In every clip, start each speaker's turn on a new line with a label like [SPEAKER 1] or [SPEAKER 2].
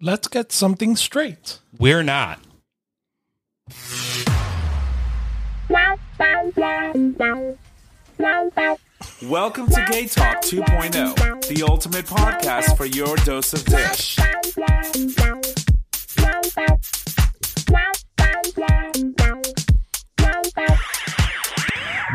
[SPEAKER 1] let's get something straight.
[SPEAKER 2] We're not.
[SPEAKER 3] Welcome to Gay Talk 2.0, the ultimate podcast for your dose of dish.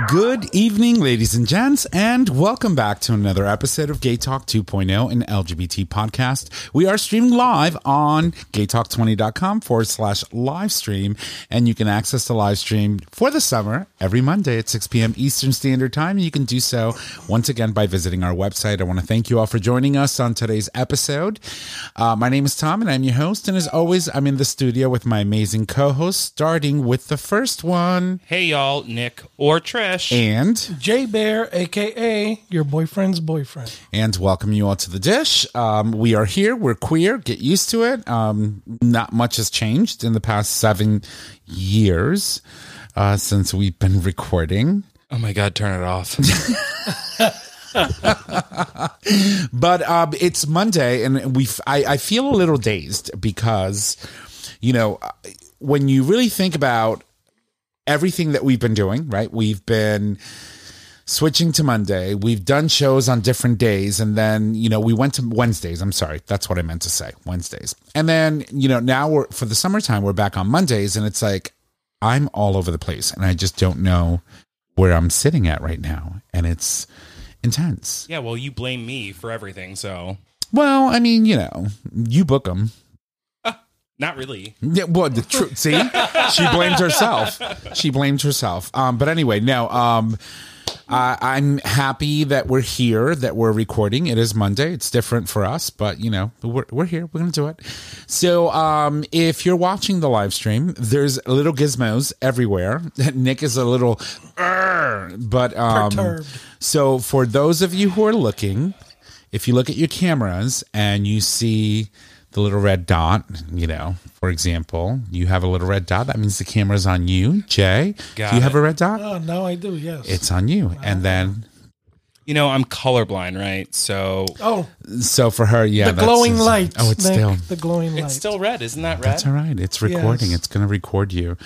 [SPEAKER 4] Good evening, ladies and gents, and welcome back to another episode of Gay Talk 2.0, an LGBT podcast. We are streaming live on gaytalk20.com forward slash live stream, and you can access the live stream for the summer every Monday at 6 p.m. Eastern Standard Time. You can do so once again by visiting our website. I want to thank you all for joining us on today's episode. Uh, my name is Tom, and I'm your host. And as always, I'm in the studio with my amazing co host, starting with the first one.
[SPEAKER 2] Hey, y'all, Nick or Trish.
[SPEAKER 4] And
[SPEAKER 1] J Bear, aka your boyfriend's boyfriend.
[SPEAKER 4] and welcome you all to the dish. Um, we are here. We're queer. Get used to it. Um, not much has changed in the past seven years uh, since we've been recording.
[SPEAKER 2] oh my God, turn it off.
[SPEAKER 4] But um, it's Monday, and we. I, I feel a little dazed because, you know, when you really think about everything that we've been doing, right? We've been switching to Monday. We've done shows on different days. And then, you know, we went to Wednesdays. I'm sorry. That's what I meant to say. Wednesdays. And then, you know, now we're for the summertime, we're back on Mondays. And it's like, I'm all over the place and I just don't know where I'm sitting at right now. And it's intense.
[SPEAKER 2] yeah, well, you blame me for everything, so
[SPEAKER 4] Well, I mean, you know, you book them.
[SPEAKER 2] Not really.
[SPEAKER 4] Yeah, well, the truth. See, she blames herself. She blames herself. Um, but anyway, no. Um, I, I'm happy that we're here, that we're recording. It is Monday. It's different for us, but you know, we're we're here. We're gonna do it. So, um, if you're watching the live stream, there's little gizmos everywhere. Nick is a little, but um,
[SPEAKER 1] Perturbed.
[SPEAKER 4] so for those of you who are looking, if you look at your cameras and you see the little red dot, you know, for example, you have a little red dot, that means the camera's on you. Jae,
[SPEAKER 2] Got
[SPEAKER 4] do you have a red dot?
[SPEAKER 1] Oh, no, I do, yes.
[SPEAKER 4] It's on you. And then,
[SPEAKER 2] You know, I'm colorblind, right? So
[SPEAKER 1] oh,
[SPEAKER 4] so for her, yeah.
[SPEAKER 1] the
[SPEAKER 4] that's-
[SPEAKER 1] glowing light.
[SPEAKER 4] Oh, it's
[SPEAKER 1] Nick,
[SPEAKER 4] still.
[SPEAKER 1] the glowing light.
[SPEAKER 2] it's still red, isn't that red?
[SPEAKER 4] That's all right. It's recording.
[SPEAKER 1] Yes.
[SPEAKER 4] It's going to record you.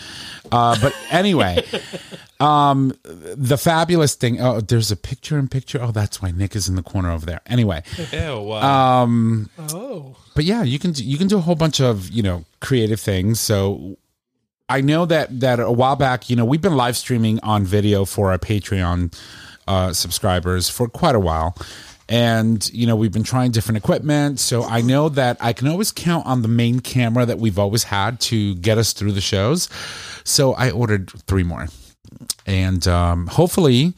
[SPEAKER 4] Uh, but anyway, um, the fabulous thing. Oh, there's a picture in picture. Oh, that's why Nick is in the corner over there. Anyway,
[SPEAKER 2] Ew. Uh,
[SPEAKER 4] um,
[SPEAKER 1] Oh,
[SPEAKER 4] but yeah, you can do- you can do a whole bunch of you know creative things. So I know that that a while back, you know, we've been live streaming on video for our Patreon uh, subscribers for quite a while. And, you know, we've been trying different equipment. So I know that I can always count on the main camera that we've always had to get us through the shows. So I ordered three more. And um, hopefully,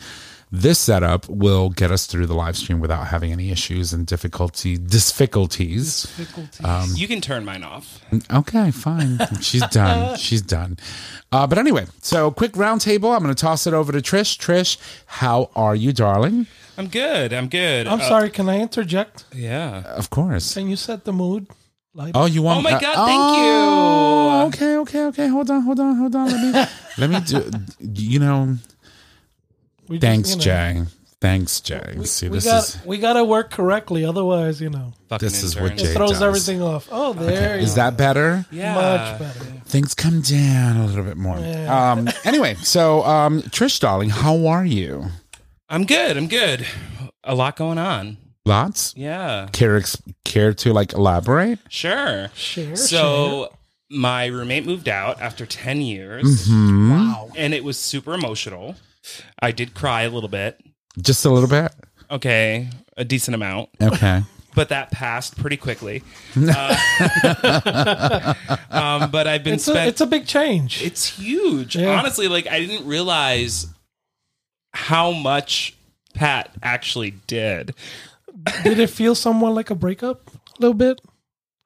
[SPEAKER 4] this setup will get us through the live stream without having any issues and difficulty difficulties.
[SPEAKER 1] difficulties.
[SPEAKER 2] you can turn mine off.
[SPEAKER 4] Okay, fine. She's done. She's done. Uh, but anyway, so quick roundtable. I'm going to toss it over to Trish. Trish, how are you, darling?
[SPEAKER 2] I'm good. I'm good.
[SPEAKER 1] I'm
[SPEAKER 2] Uh,
[SPEAKER 1] sorry, can I interject?
[SPEAKER 2] Yeah.
[SPEAKER 4] Of course.
[SPEAKER 1] Can you set the mood? Light
[SPEAKER 4] Oh, you want?
[SPEAKER 2] Oh my
[SPEAKER 4] uh,
[SPEAKER 2] God,
[SPEAKER 4] oh,
[SPEAKER 2] thank you.
[SPEAKER 4] Okay, okay, okay. Hold on, hold on, hold on. Let me, let me do. You know,
[SPEAKER 1] We just,
[SPEAKER 4] thanks,
[SPEAKER 1] you know,
[SPEAKER 4] Jae. Thanks, Jae. See,
[SPEAKER 1] We
[SPEAKER 4] this
[SPEAKER 1] got
[SPEAKER 4] is
[SPEAKER 1] we got to work correctly, otherwise, you know,
[SPEAKER 2] Fucking
[SPEAKER 4] This is what
[SPEAKER 2] interns.
[SPEAKER 4] Jae-
[SPEAKER 1] it throws
[SPEAKER 4] does.
[SPEAKER 1] everything off. Oh, there you
[SPEAKER 4] is that better?
[SPEAKER 2] Yeah.
[SPEAKER 1] much better.
[SPEAKER 4] Things come down a little bit more.
[SPEAKER 1] Yeah.
[SPEAKER 4] Um. Anyway, so um, Trish, darling, how are you?
[SPEAKER 2] I'm good. I'm good. A lot going on.
[SPEAKER 4] Lots.
[SPEAKER 2] Yeah.
[SPEAKER 4] Care ex- care to like elaborate?
[SPEAKER 2] Sure.
[SPEAKER 1] Sure.
[SPEAKER 2] So my roommate moved out after 10 years
[SPEAKER 4] Mm-hmm.
[SPEAKER 1] wow.
[SPEAKER 2] and it was super emotional. I did cry a little bit.
[SPEAKER 4] Just a little bit.
[SPEAKER 2] Okay. A decent amount.
[SPEAKER 4] Okay.
[SPEAKER 2] but that passed pretty quickly. Uh, um, but I've been
[SPEAKER 1] It's a it's a big change.
[SPEAKER 2] it's huge.
[SPEAKER 1] Yeah.
[SPEAKER 2] Honestly, like I didn't realize how much Pat actually did.
[SPEAKER 1] Did it feel somewhat like a breakup? A little bit.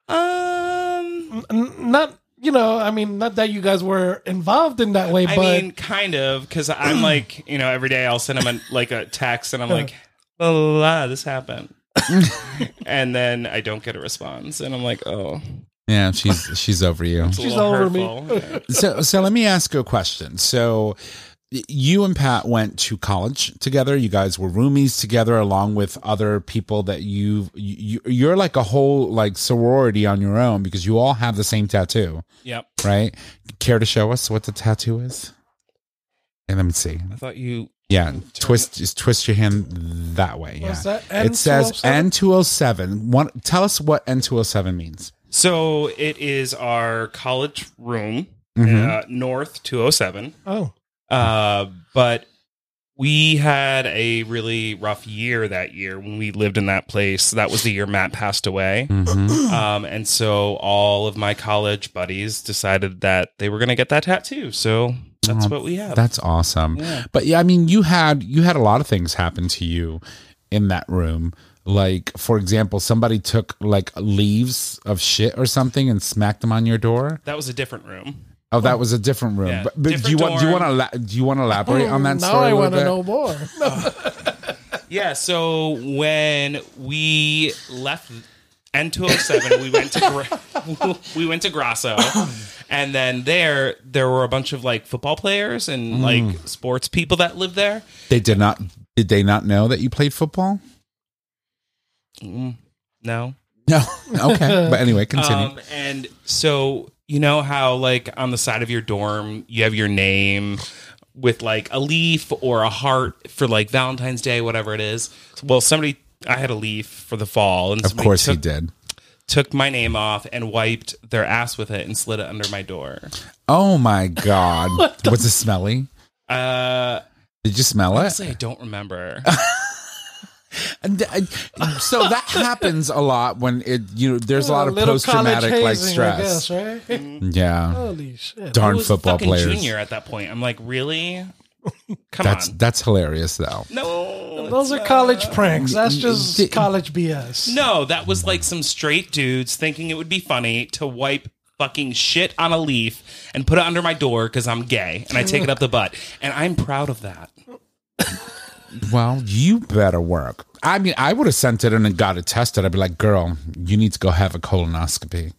[SPEAKER 2] Um,
[SPEAKER 1] N- not you know. I mean, not that you guys were involved in that way,
[SPEAKER 2] I
[SPEAKER 1] but
[SPEAKER 2] mean, kind of, because I'm like, you know, every day I'll send him a, like a text, and I'm like, blah, blah, blah, this happened, and then I don't get a response, and I'm like, oh,
[SPEAKER 4] Yeah, she's she's over you.
[SPEAKER 2] it's a
[SPEAKER 1] She's
[SPEAKER 2] little
[SPEAKER 1] over me.
[SPEAKER 2] hurtful. Yeah.
[SPEAKER 4] So so let me ask you a question. So you and Pat went to college together. You guys were roomies together, along with other people that you, you you're like a whole like sorority on your own because you all have the same tattoo,
[SPEAKER 2] Yep.
[SPEAKER 4] right? Care to show us what the tattoo is? And let me see.
[SPEAKER 2] I thought you.
[SPEAKER 4] Yeah, twist just twist your hand that way. Yeah,
[SPEAKER 1] that?
[SPEAKER 4] it says
[SPEAKER 1] N207?
[SPEAKER 4] N two hundred seven. One, tell us what N two hundred seven means.
[SPEAKER 2] So it is our college room,
[SPEAKER 4] Mhm.
[SPEAKER 2] uh, North 207.
[SPEAKER 1] Oh,
[SPEAKER 2] Uh, but we had a really rough year that year when we lived in that place. That was the year Matt passed away.
[SPEAKER 4] Mhm.
[SPEAKER 2] Um, and so all of my college buddies decided that they were going to get that tattoo. So that's
[SPEAKER 4] Oh,
[SPEAKER 2] what we have.
[SPEAKER 4] That's awesome.
[SPEAKER 2] Yeah.
[SPEAKER 4] But yeah, I mean, you had you had a lot of things happen to you in that room. Like, for example, somebody took like leaves of shit or something and smacked them on your door.
[SPEAKER 2] that was a different room.
[SPEAKER 4] Oh, that was a different room.
[SPEAKER 2] Yeah,
[SPEAKER 4] but, but do you
[SPEAKER 2] different
[SPEAKER 4] want do you want to do you want to elaborate on that
[SPEAKER 1] now
[SPEAKER 4] story?
[SPEAKER 1] I
[SPEAKER 4] a
[SPEAKER 1] want to know more.
[SPEAKER 2] Yeah. So when we left N207, we went to Gra- we went to Grasso, and then there there were a bunch of like football players and like sports people that lived there.
[SPEAKER 4] They did not. Did they not know that you played football?
[SPEAKER 2] Mm, no.
[SPEAKER 4] No. Okay. but anyway, continue.
[SPEAKER 2] Um, and so you know how like on the side of your dorm you have your name with like a leaf or a heart for like Valentine's Day, whatever it is. Well, somebody I had a leaf for the fall, and
[SPEAKER 4] of course, he did.
[SPEAKER 2] took my name off and wiped their ass with it and slid it under my door.
[SPEAKER 4] Oh my god! Was it smelly?
[SPEAKER 2] Uh,
[SPEAKER 4] Did you smell it?
[SPEAKER 2] honestly, I don't remember.
[SPEAKER 4] And, and- so that happens a lot when it you know there's a lot of post traumatic like stress.
[SPEAKER 1] I guess, right?
[SPEAKER 4] Yeah,
[SPEAKER 1] Holy shit!
[SPEAKER 4] darn
[SPEAKER 2] was
[SPEAKER 4] football players.
[SPEAKER 2] junior at that point. I'm like, really? Come
[SPEAKER 4] That's
[SPEAKER 2] on.
[SPEAKER 4] that's hilarious though.
[SPEAKER 2] No,
[SPEAKER 1] Those are college uh, pranks. That's just
[SPEAKER 4] Did-
[SPEAKER 1] college BS.
[SPEAKER 2] No, that was like some straight dudes thinking it would be funny to wipe fucking shit on a leaf and put it under my door because I'm gay and I take it up the butt. And I'm proud of that.
[SPEAKER 4] Well, you better work. I mean, I would have sent it in and got it tested. I'd be like, "Girl, you need to go have a colonoscopy."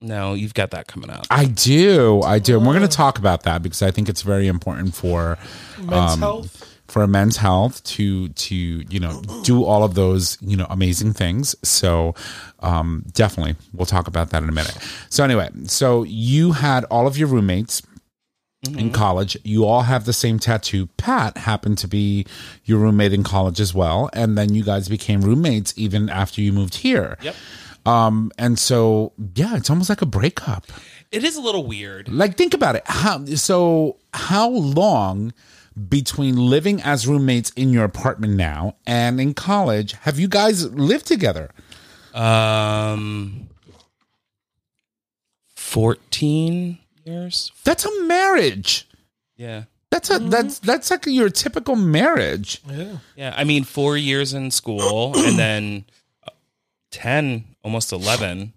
[SPEAKER 2] No, you've got that coming up.
[SPEAKER 4] I do, I do, and we're going to talk about that because I think it's very important for
[SPEAKER 1] Men's
[SPEAKER 4] um,
[SPEAKER 1] health.
[SPEAKER 4] for a men's health to to you know do all of those you know amazing things so um definitely we'll talk about that in a minute so anyway so you had all of your roommates in college. You all have the same tattoo. Pat happened to be your roommate in college as well and then you guys became roommates even after you moved here.
[SPEAKER 2] Yep.
[SPEAKER 4] um and so yeah it's almost like a breakup.
[SPEAKER 2] It is a little weird.
[SPEAKER 4] like think about it. How so how long between living as roommates in your apartment now and in college have you guys lived together?
[SPEAKER 2] Um, 14 years?
[SPEAKER 4] that's a marriage
[SPEAKER 2] Yeah.
[SPEAKER 4] that's a that's that's like your typical marriage
[SPEAKER 1] Yeah.
[SPEAKER 2] Yeah. I mean, four years in school and then uh, 10, almost 11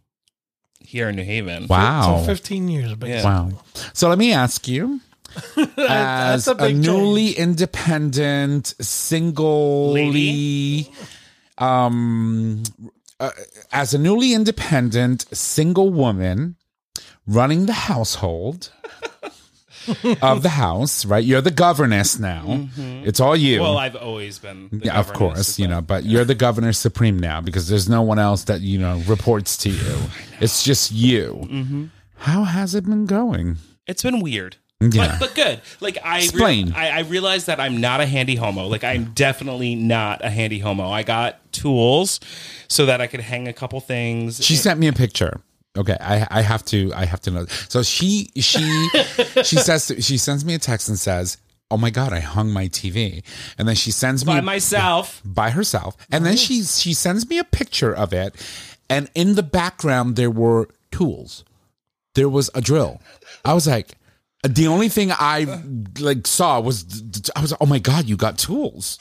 [SPEAKER 2] here in New Haven.
[SPEAKER 4] wow
[SPEAKER 1] So 15 years, basically.
[SPEAKER 2] Yeah.
[SPEAKER 4] wow so let me ask you as
[SPEAKER 1] a
[SPEAKER 4] a, newly
[SPEAKER 1] change.
[SPEAKER 4] independent single
[SPEAKER 2] Lady?
[SPEAKER 4] um uh, as a newly independent single woman running the household of the house right you're the governess now it's all you
[SPEAKER 2] Mm-hmm. Well, I've always been. the
[SPEAKER 4] yeah, of course, you know, but you're the governor supreme now because there's no one else that you know reports to you. It's just you.
[SPEAKER 2] Mm-hmm.
[SPEAKER 4] How has it been going?
[SPEAKER 2] It's been weird.
[SPEAKER 4] Yeah.
[SPEAKER 2] But, but good. Like I,
[SPEAKER 4] Explain.
[SPEAKER 2] I I realize that I'm not a handy homo. Like I'm definitely not a handy homo. I got tools so that I could hang a couple things.
[SPEAKER 4] She sent me a picture. Okay, I I have to I have to know. So she she she says she sends me a text and says, "Oh my god, I hung my TV," and then she sends me
[SPEAKER 2] by myself.
[SPEAKER 4] by herself, and then she she sends me a picture of it, and in the background there were tools. There was a drill. I was like, the only thing I like saw was I was like, oh my god, you got tools,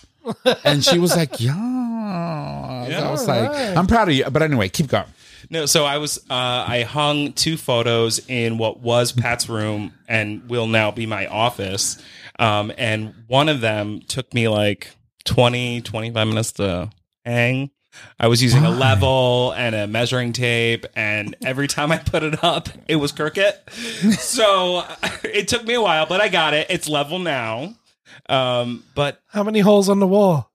[SPEAKER 4] and she was like, yeah. I was like, I'm proud of you, but anyway, keep going.
[SPEAKER 2] No, so I was uh, I hung two photos in what was Pat's room and will now be my office. Um, and one of them took me like 20, 25 minutes to hang. I was using a level and a measuring tape, and every time I put it up, it was crooked. So it took me a while, but I got it. It's level now. Um, but
[SPEAKER 1] How many holes on the wall?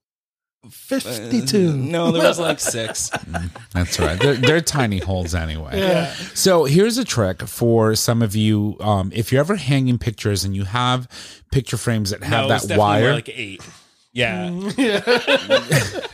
[SPEAKER 1] 52.
[SPEAKER 2] no, there was like six.
[SPEAKER 4] That's right. They're, they're tiny holes anyway.
[SPEAKER 1] Yeah.
[SPEAKER 4] So here's a trick for some of you. Um, if you're ever hanging pictures and you have picture frames that have
[SPEAKER 2] no,
[SPEAKER 4] that wire,
[SPEAKER 2] like eight. Yeah.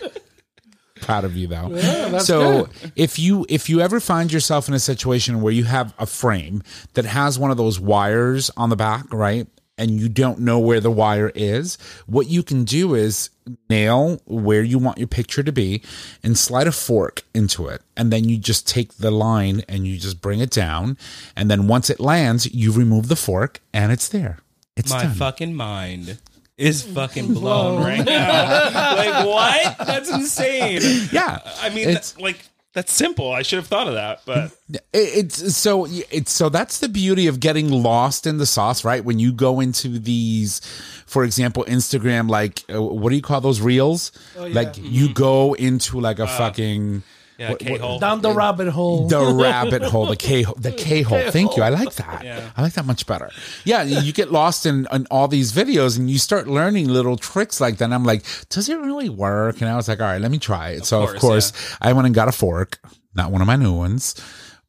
[SPEAKER 4] proud of you though.
[SPEAKER 1] that's
[SPEAKER 4] so
[SPEAKER 1] good.
[SPEAKER 4] if you if you ever find yourself in a situation where you have a frame that has one of those wires on the back, right? And you don't know where the wire is, what you can do is nail where you want your picture to be and slide a fork into it. And then you just take the line and you just bring it down. And then once it lands, you remove the fork and it's there. It's
[SPEAKER 2] My
[SPEAKER 4] done.
[SPEAKER 2] fucking mind is fucking blown right now. like what? That's insane.
[SPEAKER 4] yeah.
[SPEAKER 2] I mean,
[SPEAKER 4] It's-
[SPEAKER 2] like that's simple. I should have thought of that, but
[SPEAKER 4] It's so it's so that's the beauty of getting lost in the sauce, right? When you go into these, for example, Instagram, like uh, what do you call those reels? Like you go into like a fucking
[SPEAKER 2] yeah, K-hole.
[SPEAKER 1] Down the rabbit hole.
[SPEAKER 4] the rabbit hole, the K the K hole. Thank you. I like that.
[SPEAKER 2] Yeah.
[SPEAKER 4] I like that much better. Yeah, you get lost in, in all these videos and you start learning little tricks like that. And I'm like, does it really work? And I was like, all right, let me try it. so of
[SPEAKER 2] course,
[SPEAKER 4] course, I went and got a fork, not one of my new ones,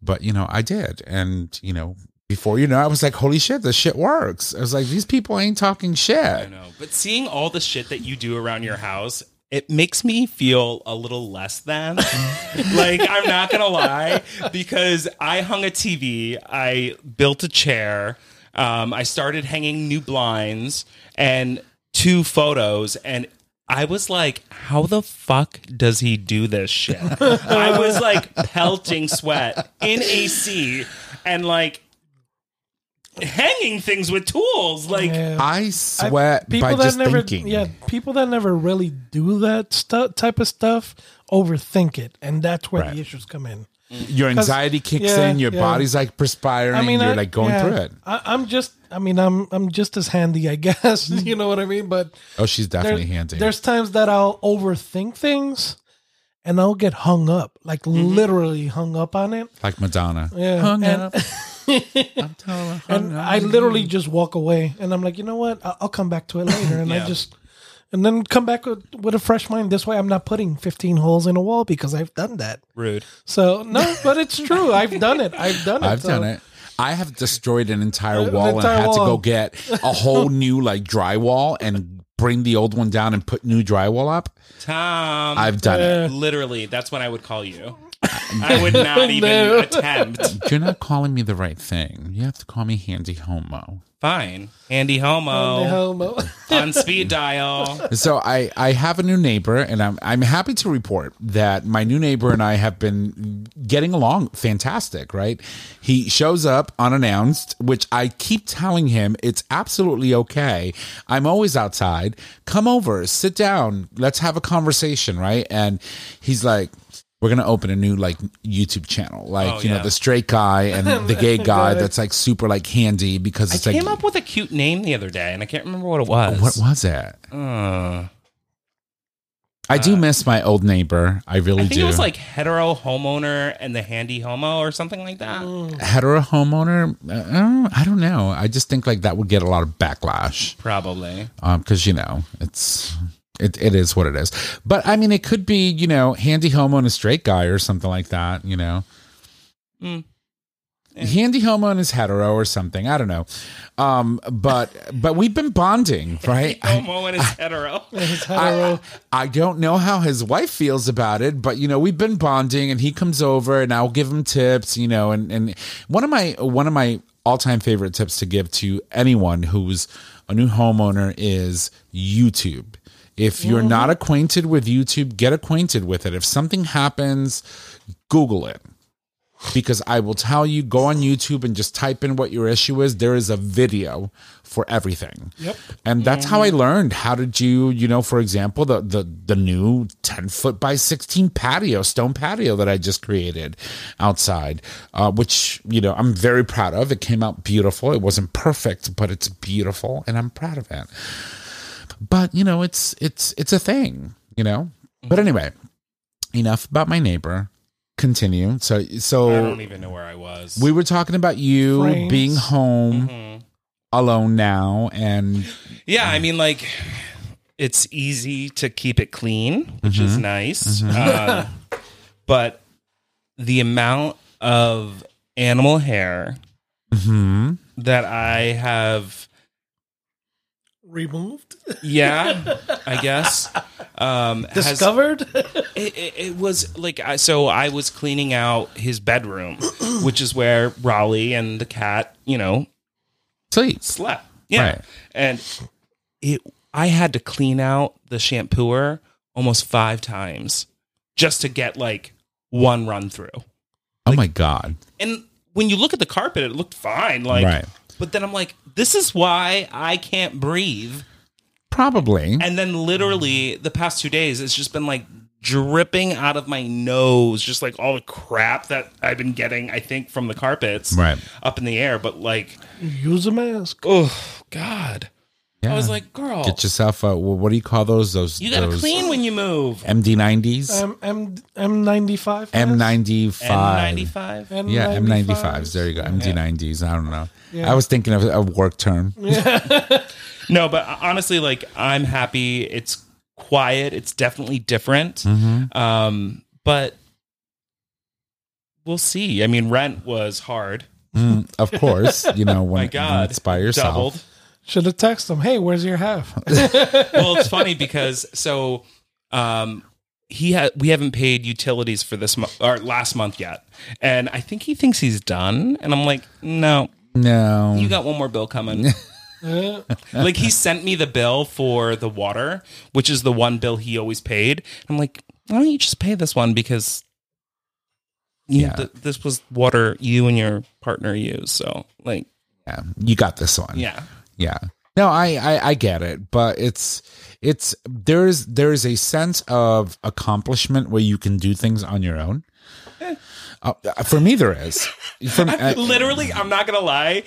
[SPEAKER 4] but you know, I did. And you know, before you know, I was like, holy shit, this shit works. I was like, these people ain't talking shit.
[SPEAKER 2] I know. But seeing all the shit that you do around your house, it makes me feel a little less than. like, I'm not going to lie, because I hung a TV, I built a chair, um, I started hanging new blinds and two photos, and I was like, how the fuck does he do this shit? I was like pelting sweat in AC and like hanging things with tools. Like,
[SPEAKER 1] Yeah.
[SPEAKER 4] I sweat
[SPEAKER 1] people
[SPEAKER 4] by
[SPEAKER 1] that
[SPEAKER 4] just
[SPEAKER 1] never
[SPEAKER 4] thinking.
[SPEAKER 1] yeah people that never really do that stu- type of stuff overthink it and that's where
[SPEAKER 4] Right.
[SPEAKER 1] the issues come in
[SPEAKER 4] Your anxiety kicks
[SPEAKER 1] yeah,
[SPEAKER 4] in, your
[SPEAKER 1] yeah.
[SPEAKER 4] body's like perspiring, I mean, you're
[SPEAKER 1] I-
[SPEAKER 4] like going
[SPEAKER 1] yeah,
[SPEAKER 4] through it.
[SPEAKER 1] I, i'm just i mean i'm i'm just as handy i guess hmm. you know what i mean but
[SPEAKER 4] Oh, she's
[SPEAKER 1] there-
[SPEAKER 4] definitely handy.
[SPEAKER 1] there's times that i'll overthink things and i'll get hung up like mm-hmm. literally hung up on it
[SPEAKER 4] like Madonna.
[SPEAKER 1] yeah
[SPEAKER 4] Hung
[SPEAKER 1] and,
[SPEAKER 4] up. I'm totally hung
[SPEAKER 1] and. I literally mm. just walk away, and I'm like, you know what? I'll, I'll come back to it later, and I
[SPEAKER 2] Yeah.
[SPEAKER 1] just, and then come back with, with a fresh mind. This way, I'm not putting 15 holes in a wall because I've done that.
[SPEAKER 2] rude.
[SPEAKER 1] So no, but it's true. I've done it. I've done it.
[SPEAKER 4] I've
[SPEAKER 1] So-
[SPEAKER 4] done it. I have destroyed an entire
[SPEAKER 1] An
[SPEAKER 4] wall and
[SPEAKER 1] entire
[SPEAKER 4] had to
[SPEAKER 1] wall.
[SPEAKER 4] go get a whole new like drywall and bring the old one down and put new drywall up.
[SPEAKER 2] Tom.
[SPEAKER 4] I've done it.
[SPEAKER 2] Literally, that's when I would call you. I would not even
[SPEAKER 1] No.
[SPEAKER 2] attempt.
[SPEAKER 4] You're not calling me the right thing. You have to call me handy homo.
[SPEAKER 2] Fine. Handy Homo
[SPEAKER 1] The homo.
[SPEAKER 2] on speed dial.
[SPEAKER 4] So I, I have a new neighbor, and I'm I'm happy to report that my new neighbor and I have been getting along fantastic. Right? He shows up unannounced, which I keep telling him it's absolutely okay. I'm always outside. Come over, sit down, let's have a conversation. Right? And he's like. We're gonna open a new like YouTube channel, like
[SPEAKER 2] Oh,
[SPEAKER 4] you know the straight guy and the gay guy that's like super like handy because
[SPEAKER 2] I
[SPEAKER 4] it's like
[SPEAKER 2] came up with a cute name the other day, and I can't remember what it was.
[SPEAKER 4] what was it?
[SPEAKER 2] Uh,
[SPEAKER 4] I do miss my old neighbor. I really
[SPEAKER 2] I think
[SPEAKER 4] do.
[SPEAKER 2] it was like hetero homeowner and the handy homo or something like that.
[SPEAKER 4] hetero homeowner. Uh, I don't know. I just think like that would get a lot of backlash
[SPEAKER 2] Probably.
[SPEAKER 4] because you know it's it, it is what it is. But I mean, it could be you know handy homo and a straight guy or something like that. You know.
[SPEAKER 2] Mm.
[SPEAKER 4] Handy homo and his hetero or something. I don't know, um, but but we've been bonding, right? I-
[SPEAKER 2] Homo and his hetero.
[SPEAKER 1] His hetero.
[SPEAKER 4] I, I don't know how his wife feels about it, but you know, we've been bonding and he comes over and I'll give him tips, you know, and, and one of my one of my all time favorite tips to give to anyone who's a new homeowner is YouTube. If you're not acquainted with YouTube, get acquainted with it. If something happens, Google it because I will tell you, go on YouTube and just type in what your issue is. There is a video for everything.
[SPEAKER 1] Yep.
[SPEAKER 4] And that's how I learned how to do, you know, for example, the the the new 10 foot by 16 patio, stone patio that I just created outside, uh, which, you know, I'm very proud of. It came out beautiful. It wasn't perfect, but it's beautiful and I'm proud of it. But, you know, it's it's it's a thing, you know. But anyway, enough about my neighbor. Continue. So, so I
[SPEAKER 2] don't even know where I was.
[SPEAKER 4] we were talking about you
[SPEAKER 1] Friends.
[SPEAKER 4] being home
[SPEAKER 2] Mhm.
[SPEAKER 4] alone now, and
[SPEAKER 2] Yeah, I mean, like, it's easy to keep it clean, which
[SPEAKER 4] Mm-hmm.
[SPEAKER 2] is nice. Um, but the amount of animal hair
[SPEAKER 4] Mhm.
[SPEAKER 2] that I have,
[SPEAKER 1] Removed,
[SPEAKER 2] yeah, I guess, um, has,
[SPEAKER 1] discovered.
[SPEAKER 2] it, it, it was like I, so I was cleaning out his bedroom, which is where Raleigh and the cat, you know,
[SPEAKER 4] sleep.
[SPEAKER 2] slept. Yeah.
[SPEAKER 4] Right.
[SPEAKER 2] And it I had to clean out the shampooer almost 5 times just to get like one run through.
[SPEAKER 4] Oh my god!
[SPEAKER 2] And when you look at the carpet it looked fine like
[SPEAKER 4] Right.
[SPEAKER 2] But then I'm like this is why I can't breathe.
[SPEAKER 4] Probably.
[SPEAKER 2] And then literally the past 2 days it's just been like dripping out of my nose just like all the crap that I've been getting I think from the carpets
[SPEAKER 4] Right.
[SPEAKER 2] up in the air but like
[SPEAKER 1] Use a mask.
[SPEAKER 2] oh god. I was like girl
[SPEAKER 4] Get yourself a wh- what do you call those? Those
[SPEAKER 2] You gotta
[SPEAKER 4] those
[SPEAKER 2] clean when you move.
[SPEAKER 4] MD nineties,
[SPEAKER 1] M M M ninety five.
[SPEAKER 4] M ninety five.
[SPEAKER 2] N95.
[SPEAKER 4] Yeah, M ninety fives. There you go. MD nineties. I don't know.
[SPEAKER 1] Yeah.
[SPEAKER 4] I was thinking of a work term.
[SPEAKER 2] No, but honestly, like I'm happy. It's quiet. It's definitely different.
[SPEAKER 4] Mm-hmm.
[SPEAKER 2] Um, but we'll see. I mean, rent was hard.
[SPEAKER 4] Mm, of course, you know when,
[SPEAKER 2] My
[SPEAKER 4] when
[SPEAKER 2] God,
[SPEAKER 4] it's by yourself.
[SPEAKER 2] doubled.
[SPEAKER 1] Should have texted him, Hey, where's your half?
[SPEAKER 2] well, it's funny because so um he had we haven't paid utilities for this month or last month yet, and I think he thinks he's done, and I'm like, no,
[SPEAKER 4] No,
[SPEAKER 2] you got one more bill coming. Like he sent me the bill for the water, which is the one bill he always paid. I'm like, why don't you just pay this one because you
[SPEAKER 4] Yeah.
[SPEAKER 2] th- this was water you and your partner use, So like,
[SPEAKER 4] yeah, you got this one.
[SPEAKER 2] yeah,
[SPEAKER 4] Yeah. No, I, I I get it, but it's it's there's there's a sense of accomplishment where you can do things on your own. Uh, for me, there is. For me, I-
[SPEAKER 2] literally, I'm not gonna lie.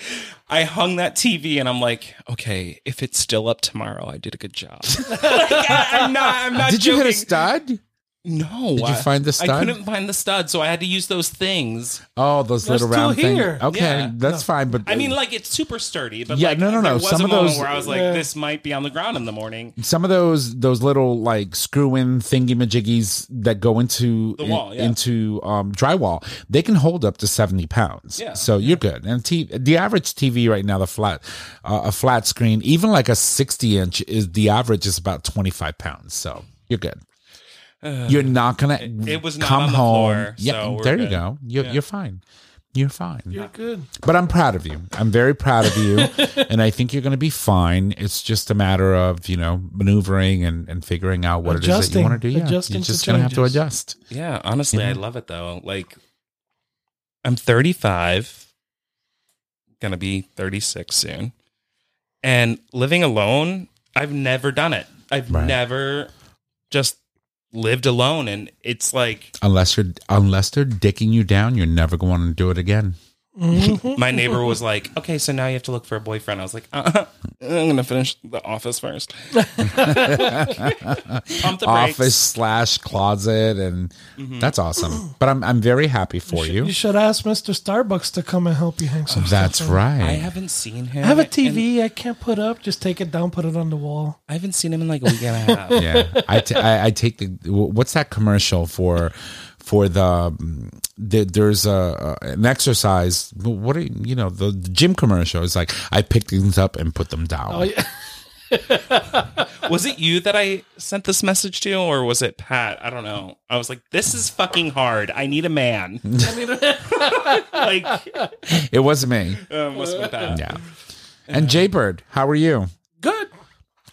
[SPEAKER 2] I hung that TV and I'm like, okay, if it's still up tomorrow, I did a good job. like, I, am not. I'm not.
[SPEAKER 4] did you hit a stud?
[SPEAKER 2] No.
[SPEAKER 4] Did you
[SPEAKER 2] I-
[SPEAKER 4] find the stud?
[SPEAKER 2] I couldn't find the stud, so I had to use those things.
[SPEAKER 4] Oh, those
[SPEAKER 1] There's
[SPEAKER 4] little
[SPEAKER 1] two
[SPEAKER 4] round things.
[SPEAKER 1] here.
[SPEAKER 4] Okay,
[SPEAKER 2] Yeah.
[SPEAKER 4] that's fine. But
[SPEAKER 2] I mean, like it's super sturdy, but
[SPEAKER 4] Yeah,
[SPEAKER 2] like,
[SPEAKER 4] no, no, no.
[SPEAKER 2] There was
[SPEAKER 4] Some
[SPEAKER 2] a
[SPEAKER 4] of
[SPEAKER 2] moment
[SPEAKER 4] those-
[SPEAKER 2] where I was like,
[SPEAKER 1] Yeah.
[SPEAKER 2] this might be on the ground in the morning.
[SPEAKER 4] some of those those little like screw in thingy majiggies that go into
[SPEAKER 2] The wall, yeah.
[SPEAKER 4] into um, drywall, they can hold up to seventy pounds.
[SPEAKER 2] Yeah.
[SPEAKER 4] so you're good. And t- the average TV right now, the flat uh, a flat screen, even like a sixty inch, is the average is about twenty five pounds. So you're good. You're not gonna
[SPEAKER 2] it was not
[SPEAKER 4] come
[SPEAKER 2] on the
[SPEAKER 4] home.
[SPEAKER 2] floor,
[SPEAKER 4] yeah,
[SPEAKER 2] so we're
[SPEAKER 4] there you
[SPEAKER 2] good.
[SPEAKER 4] go. You're, you're fine. You're fine.
[SPEAKER 1] you're good.
[SPEAKER 4] But I'm proud of you. I'm very proud of you. and I think you're going to be fine. It's just a matter of, you know, maneuvering and, and figuring out what it is that you want to do. Yeah.
[SPEAKER 1] Adjusting
[SPEAKER 4] You're
[SPEAKER 1] to
[SPEAKER 4] just going to have to adjust.
[SPEAKER 2] Yeah, honestly, I love it though. Like, I'm 35, gonna be 36 soon, and living alone. I've never done it. I've
[SPEAKER 4] Right.
[SPEAKER 2] never just lived alone, and it's like
[SPEAKER 4] Unless you're, unless they're dicking you down, you're never going to do it again.
[SPEAKER 2] My neighbor was like, "Okay, so now you have to look for a boyfriend." I was like, uh, "I'm gonna finish the office first. Pump the brakes.
[SPEAKER 4] Office slash closet. And
[SPEAKER 2] Mm-hmm.
[SPEAKER 4] that's awesome. But I'm, I'm very happy for you.
[SPEAKER 1] You should ask Mr. Starbucks to come and help you hang some
[SPEAKER 4] That's
[SPEAKER 1] stuff in.
[SPEAKER 4] right.
[SPEAKER 2] I haven't seen him.
[SPEAKER 1] I have a
[SPEAKER 2] and
[SPEAKER 1] TV I can't put up. Just take it down, put it on the wall.
[SPEAKER 2] I haven't seen him in like a week and a half.
[SPEAKER 4] yeah I, t- I, I take the what's that commercial for for the, the there's a, a an exercise what are you, you know the, the gym commercial is like i pick things up and put them down
[SPEAKER 1] Oh yeah.
[SPEAKER 2] Was it you that I sent this message to, or was it Pat? I don't know. I was like, "This is fucking hard. I need a man." like,
[SPEAKER 4] it wasn't me
[SPEAKER 2] uh, must have been Pat.
[SPEAKER 4] yeah and jaybird how are you
[SPEAKER 1] Good.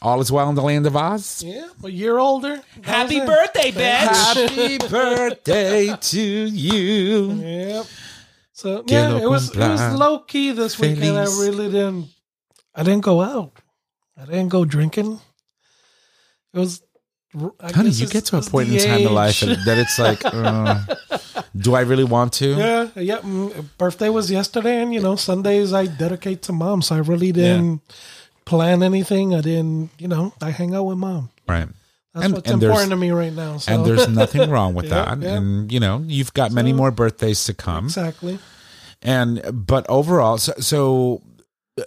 [SPEAKER 4] All is well in the land of oz
[SPEAKER 1] Yeah. A year older.
[SPEAKER 2] Happy
[SPEAKER 1] How's
[SPEAKER 2] birthday, bitch!
[SPEAKER 4] happy birthday to you
[SPEAKER 1] Yep. So
[SPEAKER 4] Que
[SPEAKER 1] yeah,
[SPEAKER 4] lo
[SPEAKER 1] it was it was low key this weekend. I
[SPEAKER 4] feliz.
[SPEAKER 1] really didn't. I didn't go out. I didn't go drinking. It was. I
[SPEAKER 4] honey
[SPEAKER 1] guess
[SPEAKER 4] you
[SPEAKER 1] it's-
[SPEAKER 4] get to a
[SPEAKER 1] it's
[SPEAKER 4] point in
[SPEAKER 1] the
[SPEAKER 4] time in life
[SPEAKER 1] age.
[SPEAKER 4] that that it's like uh, do i really want to
[SPEAKER 1] Yeah, yeah. mm, Birthday was yesterday, and you know Sundays I dedicate to mom, so I really didn't plan anything. I didn't, you know, I hang out with mom.
[SPEAKER 4] right
[SPEAKER 1] That's
[SPEAKER 4] And-
[SPEAKER 1] what's
[SPEAKER 4] and
[SPEAKER 1] important to me right now. So.
[SPEAKER 4] And there's nothing wrong with
[SPEAKER 1] Yeah,
[SPEAKER 4] that.
[SPEAKER 1] yeah.
[SPEAKER 4] And you know, you've got many
[SPEAKER 1] So-
[SPEAKER 4] more birthdays to come.
[SPEAKER 1] exactly.
[SPEAKER 4] And but overall, so, so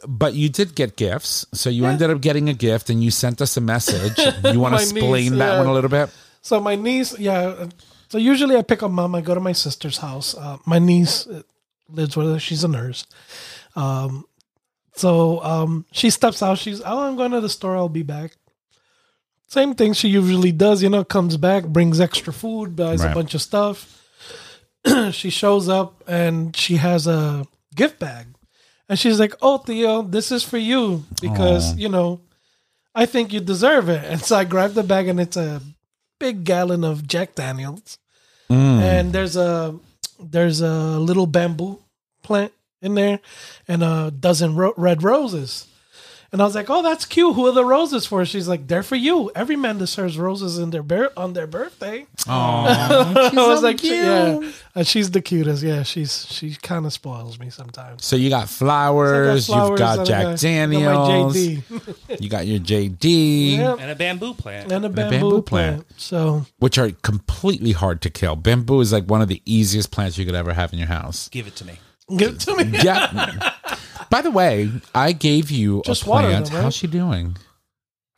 [SPEAKER 4] but you did get gifts. So you ended up getting a gift, and you sent us a message. You want to
[SPEAKER 1] niece,
[SPEAKER 4] explain that
[SPEAKER 1] yeah.
[SPEAKER 4] one a little bit?
[SPEAKER 1] So my niece, yeah. So usually I pick up mom. I go to my sister's house. Uh, my niece uh, lives with her. She's a nurse. Um, so um, she steps out. She's, oh, I'm going to the store. I'll be back. Same thing she usually does. You know, comes back, brings extra food, buys
[SPEAKER 4] Right.
[SPEAKER 1] a bunch of stuff. she shows up and she has a gift bag, and she's like, "Oh, Theo, this is for you because you know." I think you deserve it. And so I grabbed the bag and it's a big gallon of Jack Daniels. And there's a there's a little bamboo plant in there and a dozen ro- red roses. And I was like, "Oh, that's cute. Who are the roses for?" She's like, "They're for you. Every man deserves roses in their bir- on their birthday." Oh, I was like, "Yeah." And she's the cutest. Yeah, she's she kind of spoils me sometimes.
[SPEAKER 4] So you got flowers.
[SPEAKER 1] I got
[SPEAKER 4] you've got
[SPEAKER 1] and I
[SPEAKER 4] Jack
[SPEAKER 1] got-
[SPEAKER 4] Daniels.
[SPEAKER 1] got my JD.
[SPEAKER 4] You got your JD,
[SPEAKER 1] Yep.
[SPEAKER 2] And a bamboo plant.
[SPEAKER 1] And a bamboo,
[SPEAKER 4] bamboo
[SPEAKER 1] plant.
[SPEAKER 4] plant.
[SPEAKER 1] So
[SPEAKER 4] which are completely hard to kill. Bamboo is like one of the easiest plants you could ever have in your house.
[SPEAKER 2] Give it to me.
[SPEAKER 1] Give it to me.
[SPEAKER 4] Yeah. By the way, I gave you
[SPEAKER 1] Just
[SPEAKER 4] a
[SPEAKER 1] water
[SPEAKER 4] plant.
[SPEAKER 1] them, right?
[SPEAKER 4] How's she doing?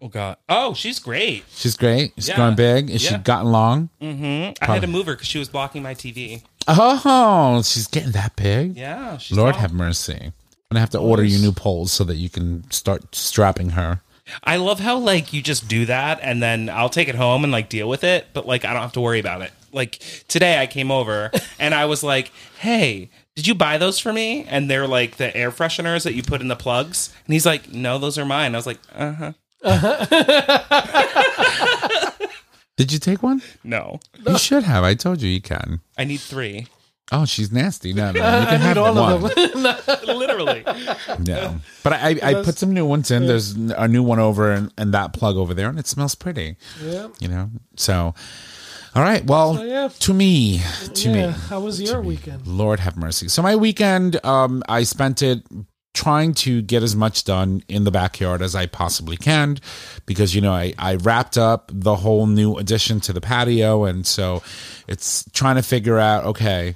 [SPEAKER 2] Oh God. Oh, she's great.
[SPEAKER 4] She's great. She's
[SPEAKER 2] Yeah.
[SPEAKER 4] growing big. Is she
[SPEAKER 2] Yeah.
[SPEAKER 4] gotten long?
[SPEAKER 2] Mm-hmm. I had to move her because she was blocking my TV.
[SPEAKER 4] Oh, she's getting that big.
[SPEAKER 2] Yeah. She's
[SPEAKER 4] Lord
[SPEAKER 2] tall.
[SPEAKER 4] have mercy. I'm gonna have to order you new poles so that you can start strapping her.
[SPEAKER 2] I love how like you just do that and then I'll take it home and like deal with it, but like I don't have to worry about it. Like today I came over and I was like, "Hey, did you buy those for me?" And they're like the air fresheners that you put in the plugs. And he's like, "No, those are mine." I was like, "Uh-huh."
[SPEAKER 4] Did you take one?
[SPEAKER 2] No.
[SPEAKER 4] You should have. I told you you can.
[SPEAKER 2] I need 3.
[SPEAKER 4] Oh, she's nasty. No, no, you can have
[SPEAKER 1] all
[SPEAKER 4] one.
[SPEAKER 1] of them.
[SPEAKER 2] Literally.
[SPEAKER 4] No, but I, I put some new ones in. There's a new one over and, and that plug over there, and it smells pretty.
[SPEAKER 1] yeah.
[SPEAKER 4] You know. So, all right. Well,
[SPEAKER 1] So, yeah.
[SPEAKER 4] to me, to
[SPEAKER 1] yeah.
[SPEAKER 4] me,
[SPEAKER 1] How was your weekend?
[SPEAKER 4] Lord have mercy. So my weekend, um, I spent it trying to get as much done in the backyard as I possibly can because you know I, I wrapped up the whole new addition to the patio and so it's trying to figure out okay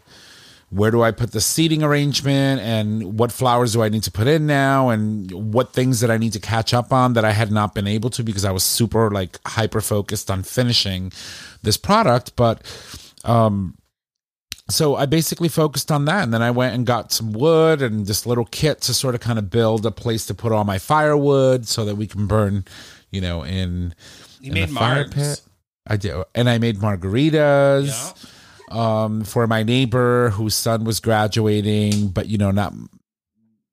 [SPEAKER 4] where do I put the seating arrangement and what flowers do I need to put in now and what things that I need to catch up on that I had not been able to because I was super like hyper focused on finishing this product. But um so I basically focused on that, and then I went and got some wood and this little kit to sort of kind of build a place to put all my firewood so that we can burn, you know, in,
[SPEAKER 2] You
[SPEAKER 4] in
[SPEAKER 2] made
[SPEAKER 4] the fire pit. I did, and I made margaritas um, for my neighbor whose son was graduating, but you know, not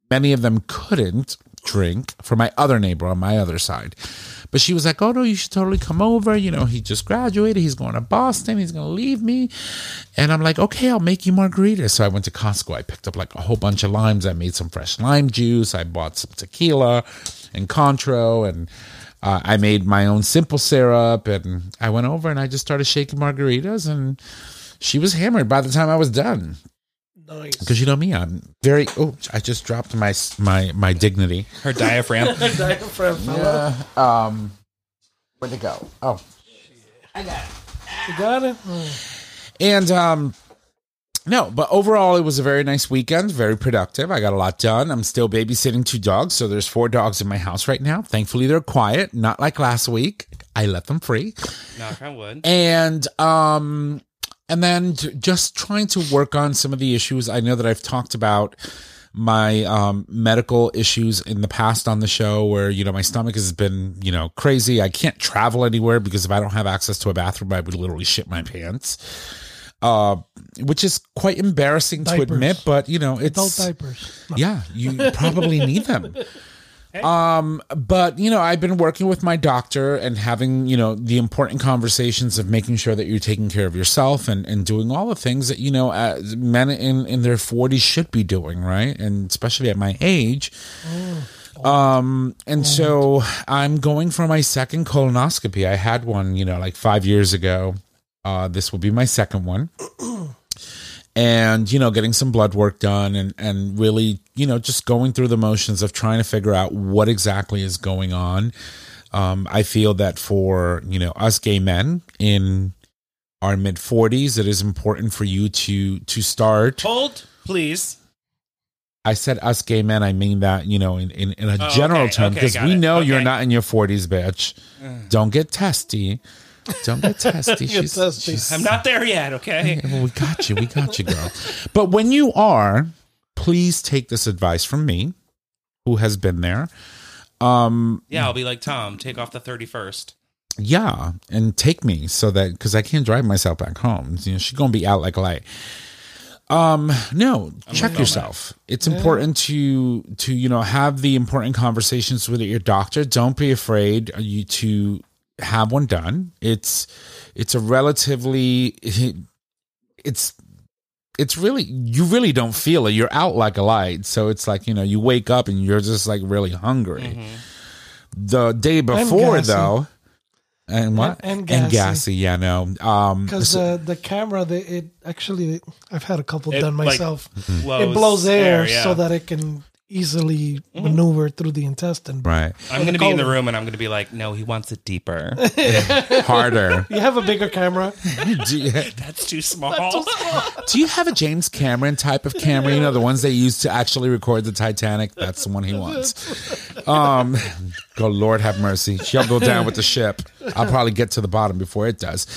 [SPEAKER 4] many of them couldn't drink for my other neighbor on my other side. But she was like, "Oh no, you should totally come over. You know, he just graduated. He's going to Boston. He's going to leave me." And I'm like, "Okay, I'll make you margaritas." So I went to Costco. I picked up like a whole bunch of limes. I made some fresh lime juice. I bought some tequila and Cointreau, and uh, I made my own simple syrup. And I went over and I just started shaking margaritas, and she was hammered by the time I was done.
[SPEAKER 1] Nice.
[SPEAKER 4] Because you know me, I'm very. Oh, I just dropped my my my dignity.
[SPEAKER 2] Her diaphragm.
[SPEAKER 1] Her Diaphragm fella.
[SPEAKER 4] Um, where'd it go? Oh, I got it.
[SPEAKER 1] You got it? Oh.
[SPEAKER 4] and um, no, but overall, it was a very nice weekend. Very productive. I got a lot done. I'm still babysitting two dogs, so there's four dogs in my house right now. Thankfully, they're quiet. Not like last week. I let them free.
[SPEAKER 2] Knock on wood.
[SPEAKER 4] and um and then just trying to work on some of the issues i know that i've talked about my um medical issues in the past on the show where you know my stomach has been you know crazy i can't travel anywhere because if i don't have access to a bathroom i would literally shit my pants uh which is quite embarrassing to admit but you know
[SPEAKER 1] Adult
[SPEAKER 4] it's
[SPEAKER 1] diapers.
[SPEAKER 4] yeah, you probably need them. Um, but you know, I've been working with my doctor and having, you know, the important conversations of making sure that you're taking care of yourself and, and doing all the things that, you know, uh, men in, in their forties should be doing, right? And especially at my age. Um, and so I'm going for my second colonoscopy. I had one, you know, like five years ago. Uh, this will be my second one and you know getting some blood work done and and really you know just going through the motions of trying to figure out what exactly is going on Um, I feel that for you know us gay men in our mid forties, it is important for you to to start.
[SPEAKER 2] Hold, please.
[SPEAKER 4] I said us gay men. I mean that you know in in, in a
[SPEAKER 2] Oh,
[SPEAKER 4] general
[SPEAKER 2] okay,
[SPEAKER 4] term because
[SPEAKER 2] got
[SPEAKER 4] we
[SPEAKER 2] it,
[SPEAKER 4] know you're not in your forties, bitch. Don't get testy. Don't get testy. She's,
[SPEAKER 1] testy.
[SPEAKER 4] she's-
[SPEAKER 2] I'm not there yet, okay?
[SPEAKER 4] Yeah, well, we got you. We got you, girl. But when you are, please take this advice from me, who has been there. Um,
[SPEAKER 2] Yeah, I'll be like Tom, take off the 31st.
[SPEAKER 4] yeah, and take me so that because I can't drive myself back home. You know, she's gonna be out like a light. Um, no, check yourself. It's important to to you know have the important conversations with your doctor. Don't be afraid uh, you to have one done. It's it's a relatively it's it's really you really don't feel it. You're out like a light, so it's like you know you wake up and you're just like really hungry. The day before, though, and what
[SPEAKER 1] And- and
[SPEAKER 4] and
[SPEAKER 1] gassy.
[SPEAKER 4] gassy, yeah, no, um,
[SPEAKER 1] Because
[SPEAKER 4] so-
[SPEAKER 1] uh, the camera, they, it actually, I've had a couple
[SPEAKER 2] It,
[SPEAKER 1] done
[SPEAKER 2] like,
[SPEAKER 1] myself.
[SPEAKER 2] Blows
[SPEAKER 1] it blows air
[SPEAKER 2] yeah.
[SPEAKER 1] so that it can easily maneuver through the intestine.
[SPEAKER 4] right
[SPEAKER 2] I'm going to be in the room and I'm going to be like, no, he wants it deeper.
[SPEAKER 4] harder.
[SPEAKER 1] You have a bigger camera.
[SPEAKER 4] do, you,
[SPEAKER 2] That's too small.
[SPEAKER 4] do you have a James Cameron type of camera? You know the ones they use to actually record the Titanic. That's the one he wants. Um, go Lord have mercy. She'll go down with the ship. I'll probably get to the bottom before it does.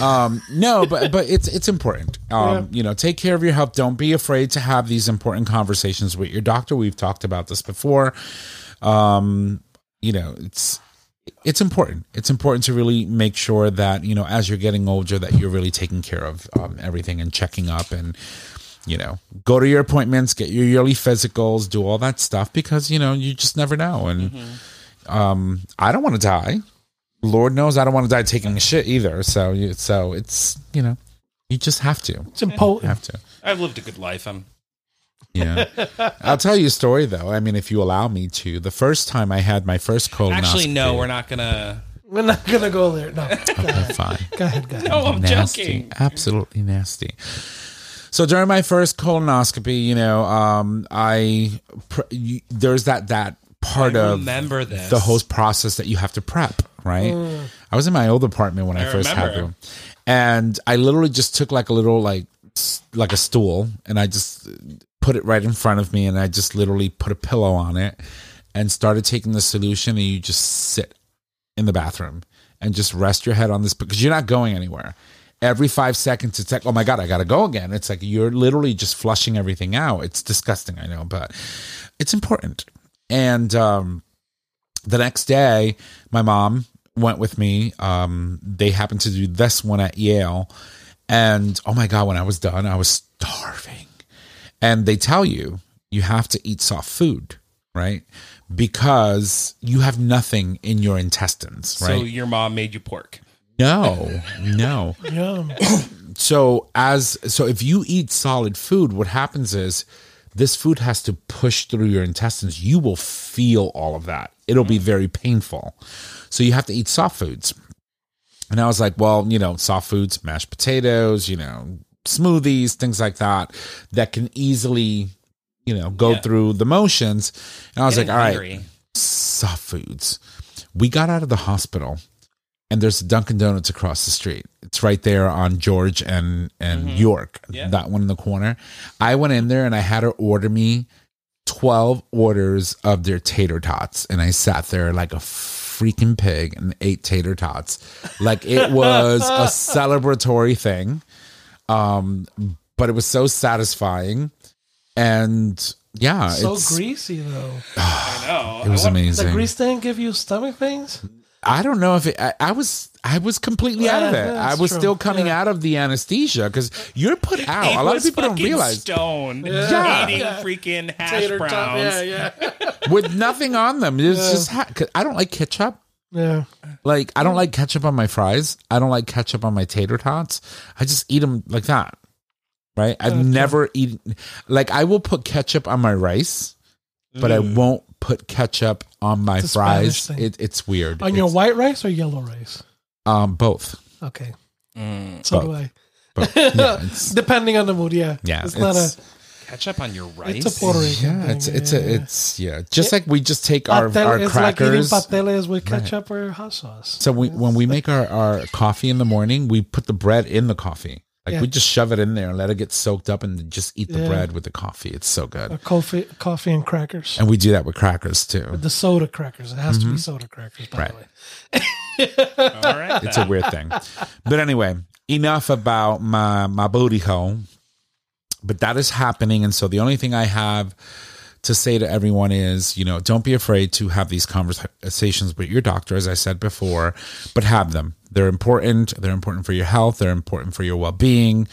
[SPEAKER 4] Um, no, but but it's it's important. Um, You know, take care of your health. Don't be afraid to have these important conversations with your doctor. We've talked about this before. Um, you know, it's it's important. It's important to really make sure that you know as you're getting older that you're really taking care of um, everything and checking up and you know go to your appointments, get your yearly physicals, do all that stuff because you know you just never know. And um, I don't want to die. Lord knows I don't want to die taking a shit either. So you, so it's you know you just have to
[SPEAKER 1] It's important.
[SPEAKER 4] have to.
[SPEAKER 2] I've lived a good life. I'm
[SPEAKER 4] Yeah. I'll tell you a story though. I mean, if you allow me to. The first time I had my first colonoscopy.
[SPEAKER 2] actually no, we're not gonna.
[SPEAKER 1] We're not going to go there. No. Go ahead.
[SPEAKER 4] Fine.
[SPEAKER 1] Go ahead, go ahead.
[SPEAKER 2] No, I'm
[SPEAKER 4] nasty,
[SPEAKER 2] joking.
[SPEAKER 4] absolutely nasty. So during my first colonoscopy, you know, um, I pr- you, there's that that part
[SPEAKER 2] I
[SPEAKER 4] of
[SPEAKER 2] remember this.
[SPEAKER 4] the whole process that you have to prep, right? Mm. I was in my old apartment when I,
[SPEAKER 2] I
[SPEAKER 4] first had them, and I literally just took like a little like like a stool, and I just put it right in front of me, and I just literally put a pillow on it, and started taking the solution, and you just sit in the bathroom and just rest your head on this because you're not going anywhere. Every five seconds, it's like, oh my God, I got to go again. It's like you're literally just flushing everything out. It's disgusting, I know, but it's important. And um, the next day, my mom went with me. Um, they happened to do this one at Yale. And oh my God, when I was done, I was starving. And they tell you, you have to eat soft food, right? Because you have nothing in your intestines, right?
[SPEAKER 2] So your mom made you pork.
[SPEAKER 4] no, no.
[SPEAKER 1] Yum.
[SPEAKER 4] So as so if you eat solid food, what happens is this food has to push through your intestines. You will feel all of that. It'll be mm. very painful. So you have to eat soft foods. And I was like, well, you know, soft foods, mashed potatoes, you know, smoothies, things like that, that can easily, you know, go
[SPEAKER 2] Yeah.
[SPEAKER 4] through the motions. And I was
[SPEAKER 2] Getting
[SPEAKER 4] like, all right,
[SPEAKER 2] hungry.
[SPEAKER 4] soft foods. We got out of the hospital and there's a Dunkin' Donuts across the street. It's right there on George and and York,
[SPEAKER 2] Yeah.
[SPEAKER 4] that one in the corner. I went in there and I had her order me 12 orders of their tater tots and I sat there like a freaking pig and ate tater tots. Like it was a celebratory thing. Um but it was so satisfying and yeah,
[SPEAKER 1] So
[SPEAKER 4] it's
[SPEAKER 1] greasy, though.
[SPEAKER 2] I know.
[SPEAKER 4] it was
[SPEAKER 2] I want-
[SPEAKER 1] The grease didn't give you stomach pains?
[SPEAKER 4] I don't know if it, I, I was I was completely out of it. I was
[SPEAKER 1] true.
[SPEAKER 4] still coming
[SPEAKER 1] Yeah.
[SPEAKER 4] out of the anesthesia because you're put out.
[SPEAKER 2] He
[SPEAKER 4] a lot of people don't realize
[SPEAKER 2] stoned,
[SPEAKER 4] Yeah.
[SPEAKER 2] eating freaking hash
[SPEAKER 1] Tater
[SPEAKER 2] browns.
[SPEAKER 1] top. Yeah, yeah.
[SPEAKER 4] with nothing on them. It's just ha- 'cause I don't like ketchup.
[SPEAKER 1] Yeah.
[SPEAKER 4] Like I don't like ketchup on my fries. I don't like ketchup on my tater tots. I just eat them like that. Right? I've
[SPEAKER 1] Okay.
[SPEAKER 4] never eaten like I will put ketchup on my rice, but I mm. won't put ketchup on my
[SPEAKER 1] It's
[SPEAKER 4] fries. It, it's weird.
[SPEAKER 1] On your white rice or yellow rice?
[SPEAKER 4] um both.
[SPEAKER 1] Okay.
[SPEAKER 2] Mm.
[SPEAKER 1] So
[SPEAKER 4] Both.
[SPEAKER 1] do I.
[SPEAKER 4] Yeah,
[SPEAKER 1] Depending on the mood, yeah.
[SPEAKER 4] Yeah,
[SPEAKER 1] It's, not a.
[SPEAKER 2] Ketchup on your rice.
[SPEAKER 1] It's a Puerto Rican
[SPEAKER 4] Yeah,
[SPEAKER 1] thing.
[SPEAKER 4] it's it's
[SPEAKER 1] yeah.
[SPEAKER 4] a it's yeah. Just like we just take our
[SPEAKER 1] Patel
[SPEAKER 4] our
[SPEAKER 1] is like eating pateles with ketchup or hot sauce.
[SPEAKER 4] so we, when we make our, our coffee in the morning, we put the bread in the coffee. Like
[SPEAKER 1] Yeah.
[SPEAKER 4] we just shove it in there and let it get soaked up, and just eat the
[SPEAKER 1] Yeah.
[SPEAKER 4] bread with the coffee. It's so good.
[SPEAKER 1] Or coffee, coffee and crackers.
[SPEAKER 4] And we do that with crackers too.
[SPEAKER 1] The soda crackers. It has to be mm-hmm. soda crackers, by
[SPEAKER 4] Right.
[SPEAKER 1] the way.
[SPEAKER 2] All right.
[SPEAKER 4] It's a weird thing. But anyway, enough about my my booty hole. But that is happening, and so the only thing I have to say to everyone is, you know, don't be afraid to have these conversations with your doctor, as I said before, but have them. They're important. They're important for your health. They're important for your well being,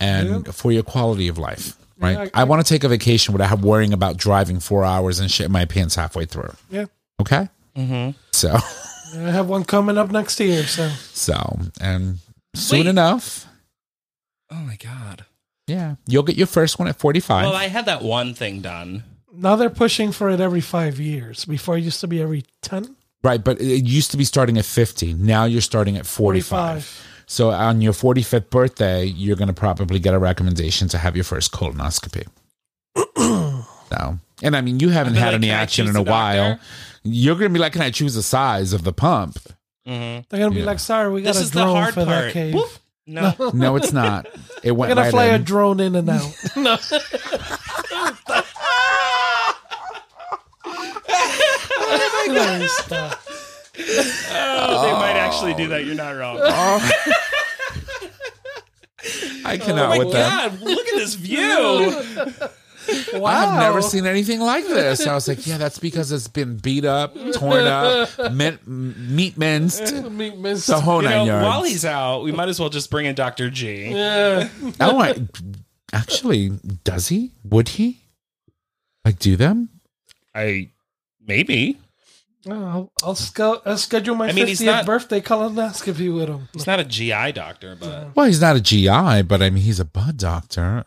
[SPEAKER 4] and for your quality of life. Right.
[SPEAKER 1] Yeah,
[SPEAKER 4] I,
[SPEAKER 1] I-
[SPEAKER 4] want to take a vacation without worrying about driving four hours and shit my pants halfway through.
[SPEAKER 1] Yeah.
[SPEAKER 4] Okay. Mm-hmm. So.
[SPEAKER 1] I have one coming up next year. So
[SPEAKER 4] So, and soon
[SPEAKER 2] Wait.
[SPEAKER 4] enough,
[SPEAKER 2] Oh my god.
[SPEAKER 4] yeah, you'll get your first one at 45.
[SPEAKER 2] Well, I had that one thing done.
[SPEAKER 1] Now they're pushing for it every five years. Before it used to be every 10,
[SPEAKER 4] right, but it used to be starting at 50. Now you're starting at 45.
[SPEAKER 1] 45.
[SPEAKER 4] So on your 45th birthday, you're going to probably get a recommendation to have your first colonoscopy. so, and I mean, you haven't had
[SPEAKER 2] like,
[SPEAKER 4] any action in a
[SPEAKER 2] the
[SPEAKER 4] while.
[SPEAKER 2] doctor?"
[SPEAKER 4] You're going to be like, can I choose the size of the pump?
[SPEAKER 2] Mm-hmm.
[SPEAKER 1] They're going to be
[SPEAKER 4] Yeah.
[SPEAKER 1] like, sorry, we got
[SPEAKER 2] This
[SPEAKER 1] a
[SPEAKER 2] is the
[SPEAKER 1] drone
[SPEAKER 2] hard
[SPEAKER 1] for that
[SPEAKER 2] part.
[SPEAKER 1] cave.
[SPEAKER 2] Whoop. No.
[SPEAKER 4] No, it's not. It went.
[SPEAKER 1] We're
[SPEAKER 4] went
[SPEAKER 1] going to
[SPEAKER 4] right
[SPEAKER 1] fly a drone in and out. no. Stop.
[SPEAKER 2] Oh, they might actually do oh, that. You're not wrong.
[SPEAKER 4] I cannot
[SPEAKER 2] Oh my
[SPEAKER 4] with that.
[SPEAKER 2] god! Look at this view.
[SPEAKER 1] Wow.
[SPEAKER 4] I've never seen anything like this. I was like, yeah, that's because it's been beat up, torn up, mint, meat minced,
[SPEAKER 1] Meat mist.
[SPEAKER 4] the whole
[SPEAKER 2] You
[SPEAKER 4] nine
[SPEAKER 2] know,
[SPEAKER 4] yards.
[SPEAKER 2] while he's out, we might as well just bring in Doctor G.
[SPEAKER 1] Yeah.
[SPEAKER 4] oh, I, actually, does he? Would he? Like, do them?
[SPEAKER 2] I maybe
[SPEAKER 1] Oh, I'll, I'll, sco- I'll schedule my
[SPEAKER 2] I mean, he's
[SPEAKER 1] 50th
[SPEAKER 2] not-
[SPEAKER 1] birthday colonoscopy with him.
[SPEAKER 2] he's not a GI doctor, but
[SPEAKER 4] Well, he's not a GI, but I mean, he's a bud doctor.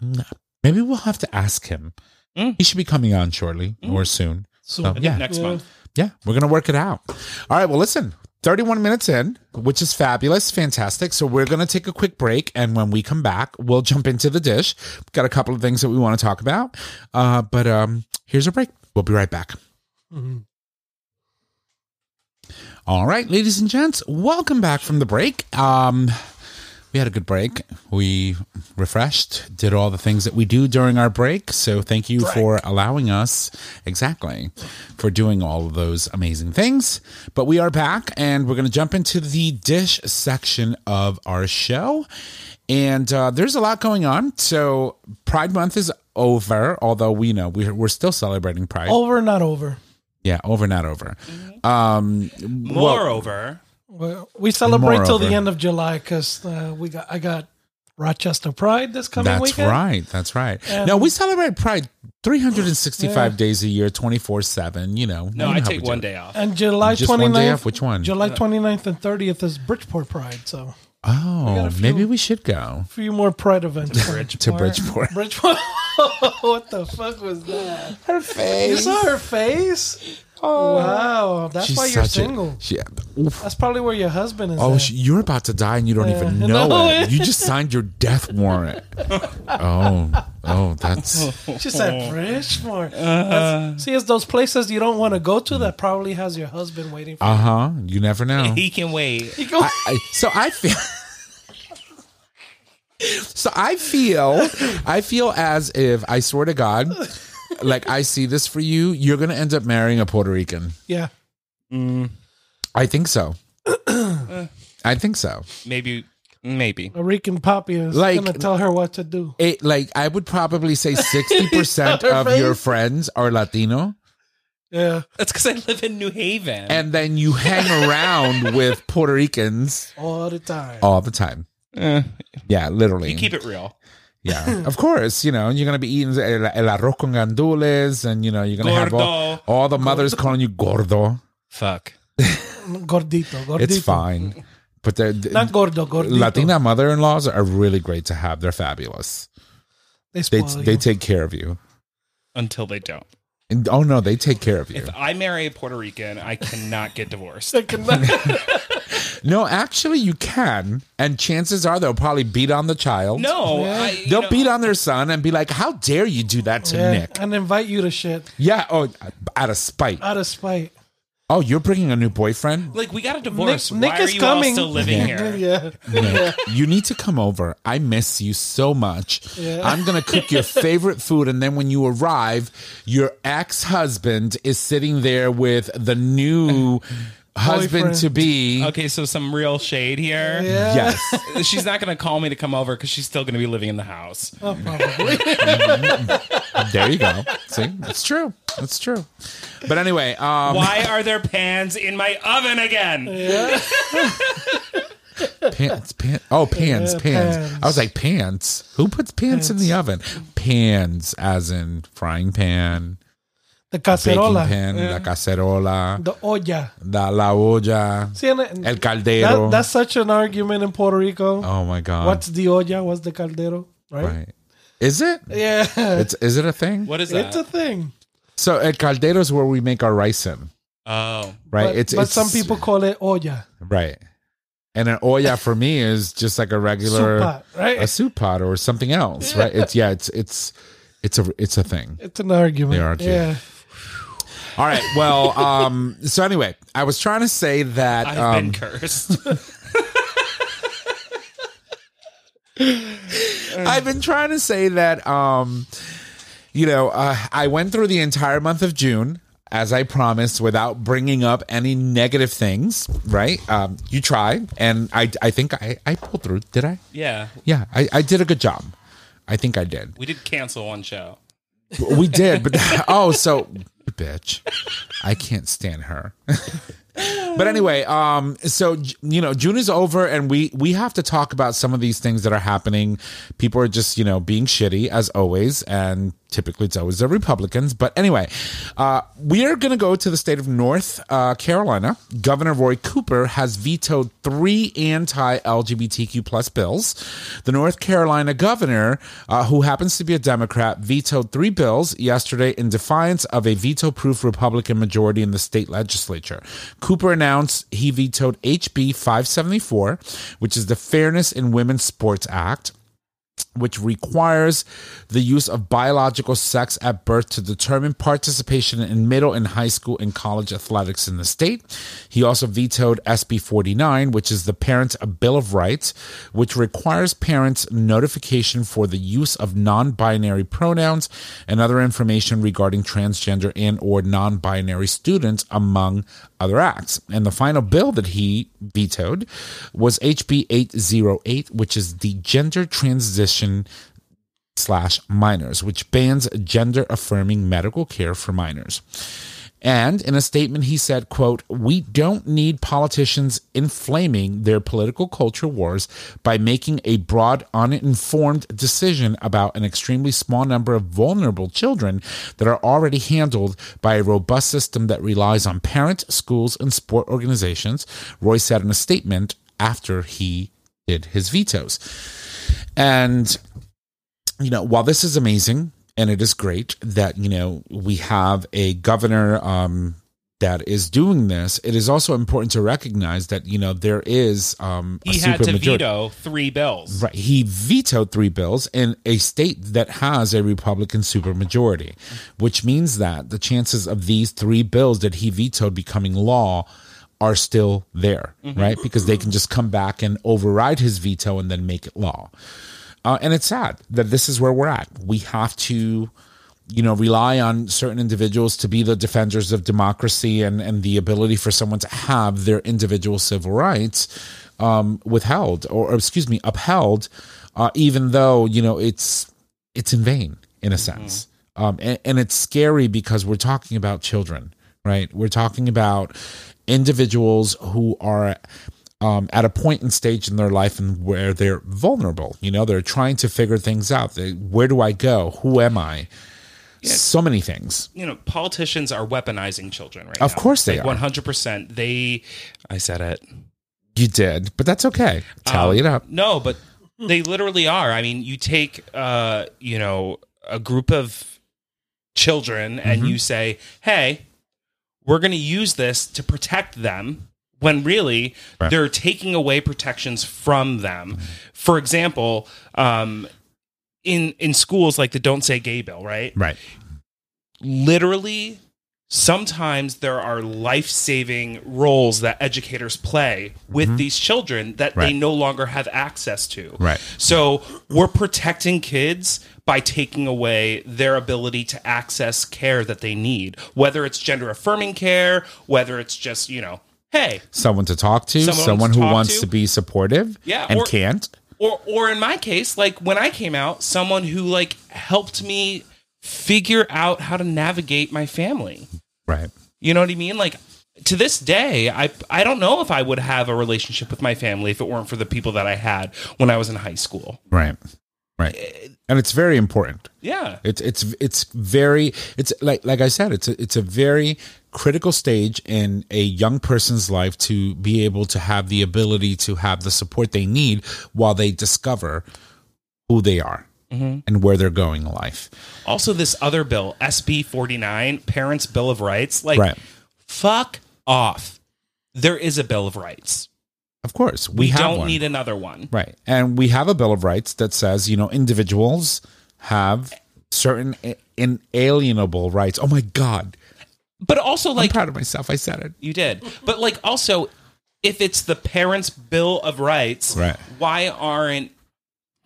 [SPEAKER 4] Maybe we'll have to ask him.
[SPEAKER 2] Mm.
[SPEAKER 4] He should be coming on shortly or soon.
[SPEAKER 1] So,
[SPEAKER 4] So,
[SPEAKER 2] I think
[SPEAKER 4] yeah.
[SPEAKER 2] next
[SPEAKER 1] Yeah.
[SPEAKER 2] month.
[SPEAKER 4] Yeah, we're going to work it out. All right, well, listen, 31 minutes in, which is fabulous, fantastic. So we're going to take a quick break. And when we come back, we'll jump into the dish. We've Got a couple of things that we want to talk about. Uh, but um, here's a break. We'll be right back. All right, ladies and gents, welcome back from the break. Um, we had a good break. We refreshed, did all the things that we do during our break. So thank you for allowing us, exactly, for doing all of those amazing things. But we are back and we're going to jump into the dish section of our show. And uh, there's a lot going on. So Pride Month is over, although we know we're, we're still celebrating Pride.
[SPEAKER 1] over, not over.
[SPEAKER 4] Yeah, over, not over. Um,
[SPEAKER 2] Moreover,
[SPEAKER 1] Well, we celebrate till the
[SPEAKER 4] Moreover.
[SPEAKER 1] end of July because uh, we got I got Rochester Pride this coming
[SPEAKER 4] That's
[SPEAKER 1] weekend.
[SPEAKER 4] right. That's right.
[SPEAKER 1] And-
[SPEAKER 4] no, we celebrate Pride 365 days a year, 24 7. You know,
[SPEAKER 2] no,
[SPEAKER 4] you know
[SPEAKER 2] I
[SPEAKER 4] how
[SPEAKER 2] take
[SPEAKER 4] we
[SPEAKER 2] one
[SPEAKER 4] it.
[SPEAKER 2] day off.
[SPEAKER 1] And July
[SPEAKER 4] Just one day off? Which one?
[SPEAKER 1] July 29th and 30th is Bridgeport Pride. So
[SPEAKER 4] Oh,
[SPEAKER 1] got few-
[SPEAKER 4] maybe we should go
[SPEAKER 1] a few more Pride events.
[SPEAKER 4] to Bridgeport.
[SPEAKER 1] Bridgeport. what the fuck was that?
[SPEAKER 4] Her
[SPEAKER 1] You
[SPEAKER 4] face.
[SPEAKER 1] saw her face? Oh wow, that's why you're
[SPEAKER 4] such a-
[SPEAKER 1] single.
[SPEAKER 4] she-
[SPEAKER 1] That's probably where your husband is.
[SPEAKER 4] Oh,
[SPEAKER 1] at.
[SPEAKER 4] she, you're about to die and you don't even know
[SPEAKER 1] No.
[SPEAKER 4] it. You just signed your death warrant. Oh, oh, that's
[SPEAKER 1] She said Bridgeport. That's- See, it's those places you don't want to go to that probably has your husband waiting for you.
[SPEAKER 4] uh huh. You never know.
[SPEAKER 2] He can wait.
[SPEAKER 1] you. Go-
[SPEAKER 4] I, I, so I feel. So I feel, I feel as if I swear to God, like I see this for you, you're gonna end up marrying a Puerto Rican.
[SPEAKER 1] yeah.
[SPEAKER 4] I think so. I think so.
[SPEAKER 2] Maybe, maybe.
[SPEAKER 1] A Rican Poppy is
[SPEAKER 4] Like-
[SPEAKER 1] going to tell her what to do.
[SPEAKER 4] It like I would probably say sixty percent
[SPEAKER 1] Her
[SPEAKER 4] of your friends are Latino,
[SPEAKER 1] Yeah.
[SPEAKER 2] That's because I live in New Haven.
[SPEAKER 4] and then you hang around with Puerto Ricans
[SPEAKER 1] All the time.
[SPEAKER 4] all the time.
[SPEAKER 2] Eh,
[SPEAKER 4] Yeah, literally.
[SPEAKER 2] you keep it real.
[SPEAKER 4] Yeah, of course. You know, you're gonna be eating el, el arroz con gandules, and you know you're gonna have all,
[SPEAKER 2] Gordo.
[SPEAKER 4] all the mothers calling you gordo.
[SPEAKER 2] Fuck.
[SPEAKER 1] Gordito. Gordito.
[SPEAKER 4] It's fine, but they're,
[SPEAKER 1] Not gordo. Gordito.
[SPEAKER 4] Latina mother-in-laws are really great to have. They're fabulous.
[SPEAKER 1] They
[SPEAKER 4] They
[SPEAKER 1] spoil
[SPEAKER 4] they
[SPEAKER 1] you.
[SPEAKER 4] take care of you.
[SPEAKER 2] Until they don't.
[SPEAKER 4] And, oh no, they take care of you.
[SPEAKER 2] If I marry a Puerto Rican, I cannot get divorced.
[SPEAKER 1] They cannot-
[SPEAKER 4] No, actually, you can, and chances are they'll probably beat on the child.
[SPEAKER 2] No,
[SPEAKER 1] Yeah.
[SPEAKER 2] I,
[SPEAKER 4] They'll
[SPEAKER 2] know,
[SPEAKER 4] beat on their son and be like, "How dare you do that to
[SPEAKER 1] Yeah,
[SPEAKER 4] Nick?"
[SPEAKER 1] and invite you to shit
[SPEAKER 4] Yeah. Oh, out of spite.
[SPEAKER 1] out of spite.
[SPEAKER 4] Oh, you're bringing a new boyfriend.
[SPEAKER 2] Like we got a divorce.
[SPEAKER 1] Nick- Nick
[SPEAKER 2] Why are
[SPEAKER 1] is
[SPEAKER 2] you
[SPEAKER 1] coming.
[SPEAKER 2] all still living here?
[SPEAKER 1] yeah.
[SPEAKER 4] Nick, you need to come over. I miss you so much.
[SPEAKER 1] Yeah.
[SPEAKER 4] I'm gonna cook your favorite food, and then when you arrive, your ex husband is sitting there with the new husband to be.
[SPEAKER 2] Okay, so some real shade here.
[SPEAKER 1] Yeah.
[SPEAKER 4] Yes.
[SPEAKER 2] She's not going to call me to come over because she's still going to be living in the house.
[SPEAKER 1] Oh, probably.
[SPEAKER 4] There you go. See, it's true. That's true. But anyway, um,
[SPEAKER 2] Why are there pans in my oven again?
[SPEAKER 4] pants, pants. Oh, pans,
[SPEAKER 1] Yeah,
[SPEAKER 4] pans.
[SPEAKER 1] pans.
[SPEAKER 4] I was like, pants. Who puts pants, in the oven? Pans, as in frying pan,
[SPEAKER 1] the
[SPEAKER 4] baking
[SPEAKER 1] cacerola.
[SPEAKER 4] pan,
[SPEAKER 1] Yeah.
[SPEAKER 4] la eh. cacerola,
[SPEAKER 1] The olla.
[SPEAKER 4] la, la olla,
[SPEAKER 1] See, and
[SPEAKER 4] el caldero.
[SPEAKER 1] that, that's such an argument in Puerto Rico.
[SPEAKER 4] oh my god!
[SPEAKER 1] What's the olla? What's the caldero? Right?
[SPEAKER 4] right? Is it?
[SPEAKER 1] Yeah.
[SPEAKER 4] It's is it a thing?
[SPEAKER 2] What is that?
[SPEAKER 1] It's a thing.
[SPEAKER 4] So el caldero is where we make our rice in,
[SPEAKER 2] oh,
[SPEAKER 4] right?
[SPEAKER 1] But,
[SPEAKER 4] it's
[SPEAKER 1] but
[SPEAKER 4] it's
[SPEAKER 1] some people call it olla.
[SPEAKER 4] right, and an olla for me is just like a regular
[SPEAKER 1] Soup pot, right?
[SPEAKER 4] a soup pot or something else, right? It's yeah, it's it's it's a it's a thing.
[SPEAKER 1] It's an argument.
[SPEAKER 4] They argue.
[SPEAKER 1] Yeah.
[SPEAKER 4] All right. Well, um, so anyway, I was trying to say that
[SPEAKER 2] I've
[SPEAKER 4] um,
[SPEAKER 2] been cursed.
[SPEAKER 4] I've been trying to say that um, you know, uh, I went through the entire month of June as I promised without bringing up any negative things, right? Um, you tried, and I I think I I pulled through. Did I?
[SPEAKER 2] yeah,
[SPEAKER 4] Yeah, I, I did a good job. I think I did.
[SPEAKER 2] we did cancel one show.
[SPEAKER 4] We did, but oh, so bitch, I can't stand her. but anyway, um, so you know, June is over, and we we have to talk about some of these things that are happening. People are just you know being shitty as always, and typically it's always the Republicans. But anyway, uh, we are going to go to the state of North uh, Carolina. Governor Roy Cooper has vetoed three anti-LGBTQ plus bills. The North Carolina governor, uh, who happens to be a Democrat, vetoed three bills yesterday in defiance of a veto-proof Republican majority in the state legislature. Cooper announced he vetoed HB 574, which is the Fairness in Women's Sports Act which requires the use of biological sex at birth to determine participation in middle and high school and college athletics in the state. He also vetoed SB 49, which is the Parents' Bill of Rights, which requires parents notification for the use of non-binary pronouns and other information regarding transgender and or non-binary students among other acts. And the final bill that he vetoed was HB 808, which is the Gender Transition slash minors, which bans gender affirming medical care for minors. And in a statement, he said, quote, we don't need politicians inflaming their political culture wars by making a broad, uninformed decision about an extremely small number of vulnerable children that are already handled by a robust system that relies on parents, schools, and sport organizations, Roy said in a statement after he did his vetoes. And you know, while this is amazing and it is great that, you know, we have a governor um, that is doing this, it is also important to recognize that, you know, there is um,
[SPEAKER 2] He had to
[SPEAKER 4] supermajority.
[SPEAKER 2] veto three bills.
[SPEAKER 4] Right. He vetoed three bills in a state that has a Republican supermajority, which means that the chances of these three bills that he vetoed becoming law are still there, right? Because they can just come back and override his veto and then make it law. Uh, and it's sad that this is where we're at. We have to, you know, rely on certain individuals to be the defenders of democracy and, and the ability for someone to have their individual civil rights um, withheld or, or, excuse me, upheld, uh, even though, you know, it's it's in vain in a sense. Um, and, and it's scary because we're talking about children, right? We're talking about individuals who are um, at a point and stage in their life and where they're vulnerable. You know, they're trying to figure things out. They, where do I go? Who am I? So many things.
[SPEAKER 2] You know, politicians are weaponizing children right
[SPEAKER 4] Of
[SPEAKER 2] now.
[SPEAKER 4] course they
[SPEAKER 2] like
[SPEAKER 4] are.
[SPEAKER 2] One hundred percent. They. I said it.
[SPEAKER 4] You did, but that's okay. Tally it up.
[SPEAKER 2] No, but they literally are. I mean, you take uh, you know, a group of children and
[SPEAKER 4] Mm-hmm.
[SPEAKER 2] you say, "Hey, we're going to use this to protect them when really
[SPEAKER 4] Right.
[SPEAKER 2] they're taking away protections from them. For example, um, in in schools like the Don't Say Gay bill, right?
[SPEAKER 4] Right.
[SPEAKER 2] literally sometimes there are life-saving roles that educators play with these children that they
[SPEAKER 4] Mm-hmm.
[SPEAKER 2] No longer have access to.
[SPEAKER 4] Right.
[SPEAKER 2] So we're protecting kids by taking away their ability to access care that they need, whether it's gender affirming care, whether it's just, you know, hey,
[SPEAKER 4] Someone to talk to,
[SPEAKER 2] Someone
[SPEAKER 4] someone,
[SPEAKER 2] to
[SPEAKER 4] who wants
[SPEAKER 2] to.
[SPEAKER 4] to be supportive
[SPEAKER 2] Yeah,
[SPEAKER 4] and
[SPEAKER 2] or-
[SPEAKER 4] can't.
[SPEAKER 2] or or in my case like when i came out someone who like helped me figure out how to navigate my family
[SPEAKER 4] Right.
[SPEAKER 2] you know what i mean like to this day i i don't know if i would have a relationship with my family if it weren't for the people that i had when i was in high school
[SPEAKER 4] Right. Right. Eh, and it's very important.
[SPEAKER 2] yeah
[SPEAKER 4] It's it's it's very it's like like I said it's a, it's a very critical stage in a young person's life to be able to have the ability to have the support they need while they discover who they are Mm-hmm. and where they're going in life.
[SPEAKER 2] also this other bill sb 49 parents bill of rights like
[SPEAKER 4] Right.
[SPEAKER 2] fuck off there is a bill of rights
[SPEAKER 4] Of course, we,
[SPEAKER 2] we,
[SPEAKER 4] have
[SPEAKER 2] don't
[SPEAKER 4] one.
[SPEAKER 2] need another one
[SPEAKER 4] right, and we have a bill of rights that says you know individuals have certain inalienable rights. Oh my god,
[SPEAKER 2] but also
[SPEAKER 4] I'm
[SPEAKER 2] like
[SPEAKER 4] proud of myself. I said it.
[SPEAKER 2] You did. But like also if it's the parents' bill of rights,
[SPEAKER 4] Right.
[SPEAKER 2] why aren't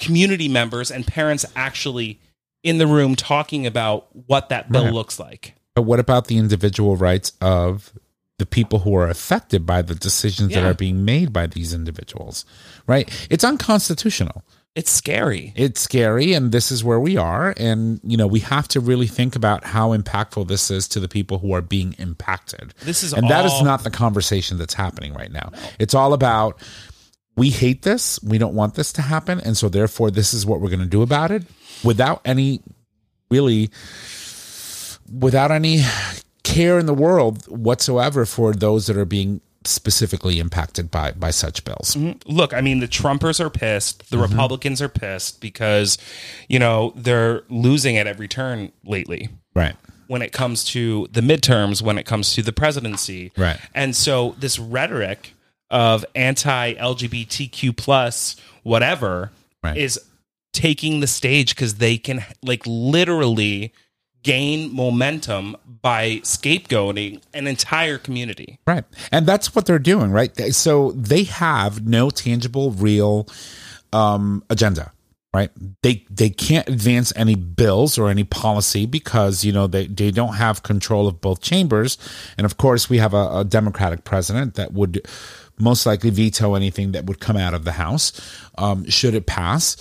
[SPEAKER 2] community members and parents actually in the room talking about what that bill
[SPEAKER 4] Right.
[SPEAKER 2] looks like?
[SPEAKER 4] But what about the individual rights of the people who are affected by the decisions that are being made by these individuals? Right? It's unconstitutional.
[SPEAKER 2] It's scary.
[SPEAKER 4] It's scary, and this is where we are. And, you know, we have to really think about how impactful this is to the people who are being impacted.
[SPEAKER 2] This is
[SPEAKER 4] and that is not the conversation that's happening right now. It's all about we hate this, we don't want this to happen, and so therefore this is what we're going to do about it without any really without any care in the world whatsoever for those that are being specifically impacted by by such bills.
[SPEAKER 2] Look, I mean the Trumpers are pissed, the
[SPEAKER 4] Mm-hmm.
[SPEAKER 2] Republicans are pissed because, you know, they're losing at every turn lately.
[SPEAKER 4] Right.
[SPEAKER 2] when it comes to the midterms, when it comes to the presidency.
[SPEAKER 4] Right.
[SPEAKER 2] And so this rhetoric of anti LGBTQ plus whatever
[SPEAKER 4] Right.
[SPEAKER 2] is taking the stage because they can like literally gain momentum by scapegoating an entire community.
[SPEAKER 4] Right. And that's what they're doing, right? So they have no tangible, real um, agenda, right? They they can't advance any bills or any policy because, you know, they, they don't have control of both chambers. And of course, we have a, a Democratic president that would most likely veto anything that would come out of the House um, should it pass.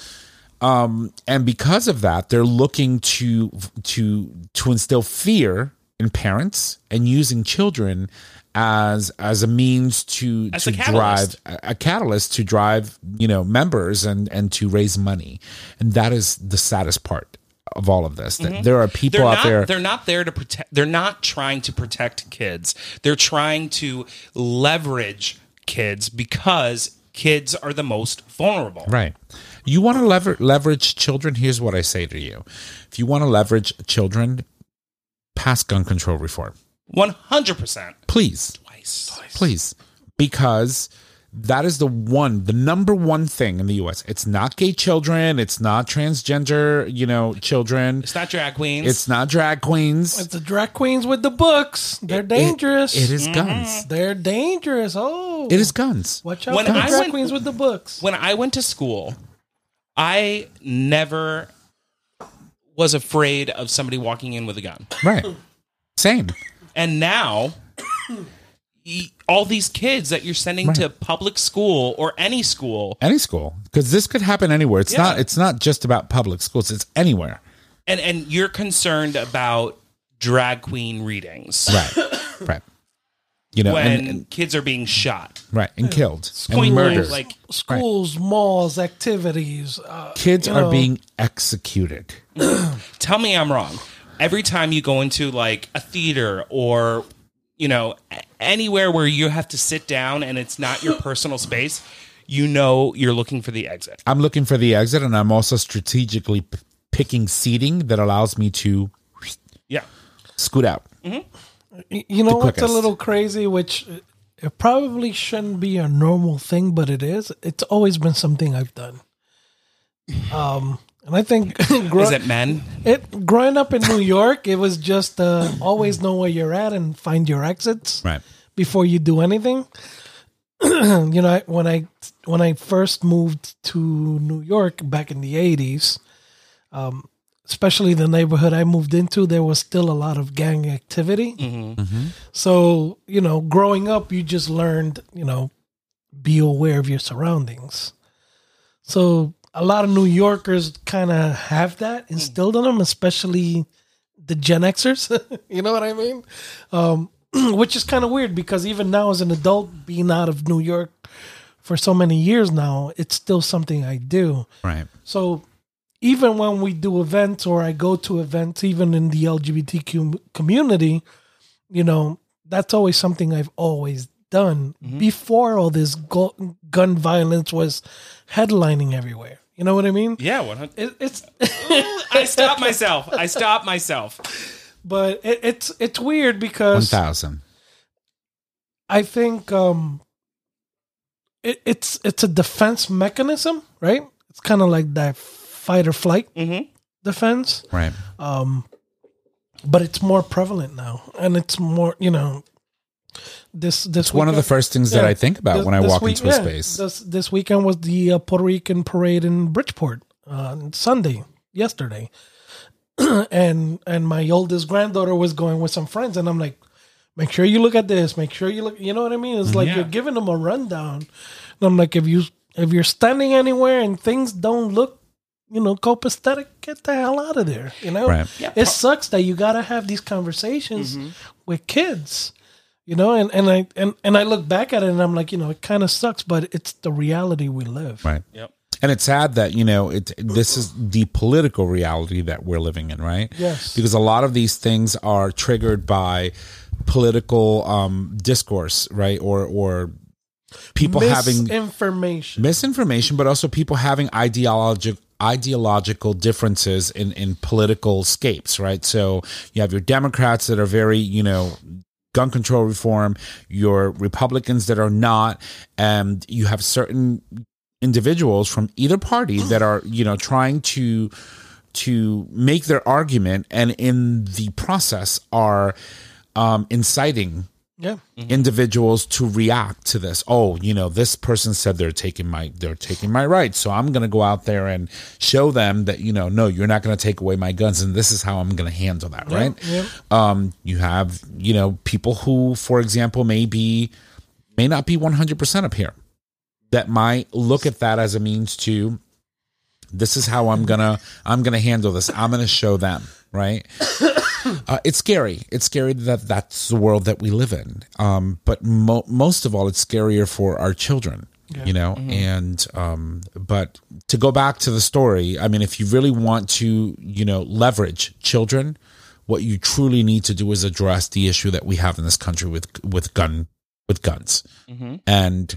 [SPEAKER 4] Um, and because of that, they're looking to to to instill fear in parents and using children as as a means to
[SPEAKER 2] As
[SPEAKER 4] to drive a, catalyst to drive you know members and and to raise money, and that is the saddest part of all of this. That there are people
[SPEAKER 2] They're
[SPEAKER 4] out
[SPEAKER 2] not
[SPEAKER 4] there.
[SPEAKER 2] they're not there to protect they're not trying to protect kids. They're trying to leverage kids because kids are the most vulnerable.
[SPEAKER 4] Right. You want to lever- leverage children? Here's what I say to you. If you want to leverage children, pass gun control reform.
[SPEAKER 2] 100%.
[SPEAKER 4] Please.
[SPEAKER 2] Twice.
[SPEAKER 4] Please. Because that is the one, the number one thing in the US. It's not gay children. It's not transgender, you know, children.
[SPEAKER 2] It's not drag queens.
[SPEAKER 4] It's not drag queens.
[SPEAKER 1] It's the drag queens with the books. They're dangerous.
[SPEAKER 4] It is guns. Mm-hmm.
[SPEAKER 1] They're dangerous. Oh,
[SPEAKER 4] It is guns.
[SPEAKER 1] Watch out
[SPEAKER 2] When
[SPEAKER 1] for the
[SPEAKER 2] I
[SPEAKER 1] drag
[SPEAKER 2] went-
[SPEAKER 1] queens with the books.
[SPEAKER 2] when I went to school, I never was afraid of somebody walking in with a gun.
[SPEAKER 4] Right. Same.
[SPEAKER 2] And now y- all these kids that you're sending to public school or any school
[SPEAKER 4] Any school. Because this could happen anywhere. It's
[SPEAKER 2] Yeah.
[SPEAKER 4] not it's not just about public schools. It's anywhere.
[SPEAKER 2] and and you're concerned about drag queen readings
[SPEAKER 4] Right. right. You know,
[SPEAKER 2] when
[SPEAKER 4] and, and-
[SPEAKER 2] kids are being shot.
[SPEAKER 4] right, and killed and murdered.
[SPEAKER 2] like
[SPEAKER 1] Schools, malls, activities. Uh,
[SPEAKER 4] Kids are
[SPEAKER 1] know.
[SPEAKER 4] being executed.
[SPEAKER 2] tell me I'm wrong. Every time you go into like a theater or you know anywhere where you have to sit down and it's not your personal space, you know you're looking for the exit.
[SPEAKER 4] I'm looking for the exit, and I'm also strategically p- picking seating that allows me to
[SPEAKER 2] Yeah.
[SPEAKER 4] scoot out.
[SPEAKER 1] Y- You know what's a little crazy, which it probably shouldn't be a normal thing, but it is. It's always been something I've done. Um, and I think grow-
[SPEAKER 2] Is it men?
[SPEAKER 1] it growing up in New York, it was just uh, always know where you're at and find your exits
[SPEAKER 4] Right.
[SPEAKER 1] before you do anything. you know, I- when I when I first moved to New York back in the '80s, um, especially the neighborhood I moved into, there was still a lot of gang activity. So you know, growing up, you just learned, you know, be aware of your surroundings. So a lot of New Yorkers kind of have that instilled in them, especially the Gen Xers. you know what I mean? Um, which is kind of weird because even now, as an adult, being out of New York for so many years now, it's still something I do.
[SPEAKER 4] Right.
[SPEAKER 1] So even when we do events or I go to events, even in the LGBTQ community, you know, that's always something I've always done before all this gun violence was headlining everywhere. You know what I mean?
[SPEAKER 2] Yeah, 100.
[SPEAKER 1] It, it's
[SPEAKER 2] I stopped myself. I stopped myself.
[SPEAKER 1] but it, it's it's weird because
[SPEAKER 4] thousand.
[SPEAKER 1] I think um it, it's it's a defense mechanism, right? It's kind of like that fight or flight
[SPEAKER 2] Mhm.
[SPEAKER 1] defense.
[SPEAKER 4] Right.
[SPEAKER 1] um but it's more prevalent now and it's more you know this this
[SPEAKER 4] It's one of the first things that I think about
[SPEAKER 1] this-
[SPEAKER 4] when I walk
[SPEAKER 1] week-
[SPEAKER 4] into a
[SPEAKER 1] yeah,
[SPEAKER 4] space.
[SPEAKER 1] this this weekend was the uh, Puerto Rican parade in Bridgeport uh, on Sunday yesterday and and my oldest granddaughter was going with some friends and I'm like make sure you look at this make sure you look you know what I mean it's like
[SPEAKER 2] Yeah.
[SPEAKER 1] you're giving them a rundown and I'm like if you if you're standing anywhere and things don't look you know copacetic get the hell out of there you know
[SPEAKER 4] Right.
[SPEAKER 1] it sucks that you gotta have these conversations
[SPEAKER 2] Mm-hmm.
[SPEAKER 1] with kids you know and, and i and, and i look back at it and i'm like you know it kind of sucks but it's the reality we live
[SPEAKER 4] Right.
[SPEAKER 2] Yep.
[SPEAKER 4] And it's sad that you know it. This is the political reality that we're living in, right?
[SPEAKER 1] Yes.
[SPEAKER 4] Because a lot of these things are triggered by political um, discourse, right? Or or people having
[SPEAKER 1] misinformation
[SPEAKER 4] misinformation, but also people having ideological ideological differences in in political scapes, right? So you have your Democrats that are very, you know, gun control reform, your Republicans that are not, and you have certain individuals from either party that are, you know, trying to to make their argument and in the process are um inciting
[SPEAKER 1] yeah
[SPEAKER 4] individuals to react to this. Oh, you know, this person said they're taking my they're taking my rights, so I'm going to go out there and show them that you know, no, you're not going to take away my guns, and this is how I'm going to handle that, right?
[SPEAKER 1] yeah.
[SPEAKER 4] Um, you have you know people who, for example, may be may not be 100 percent up here, that might look at that as a means to this is how I'm gonna I'm gonna handle this. I'm gonna show them, right? Uh, it's scary. It's scary that that's the world that we live in. Um, but mo- most of all, it's scarier for our children. You know, and um, but to go back to the story, I mean, if you really want to, you know, leverage children, what you truly need to do is address the issue that we have in this country with with gun with guns, and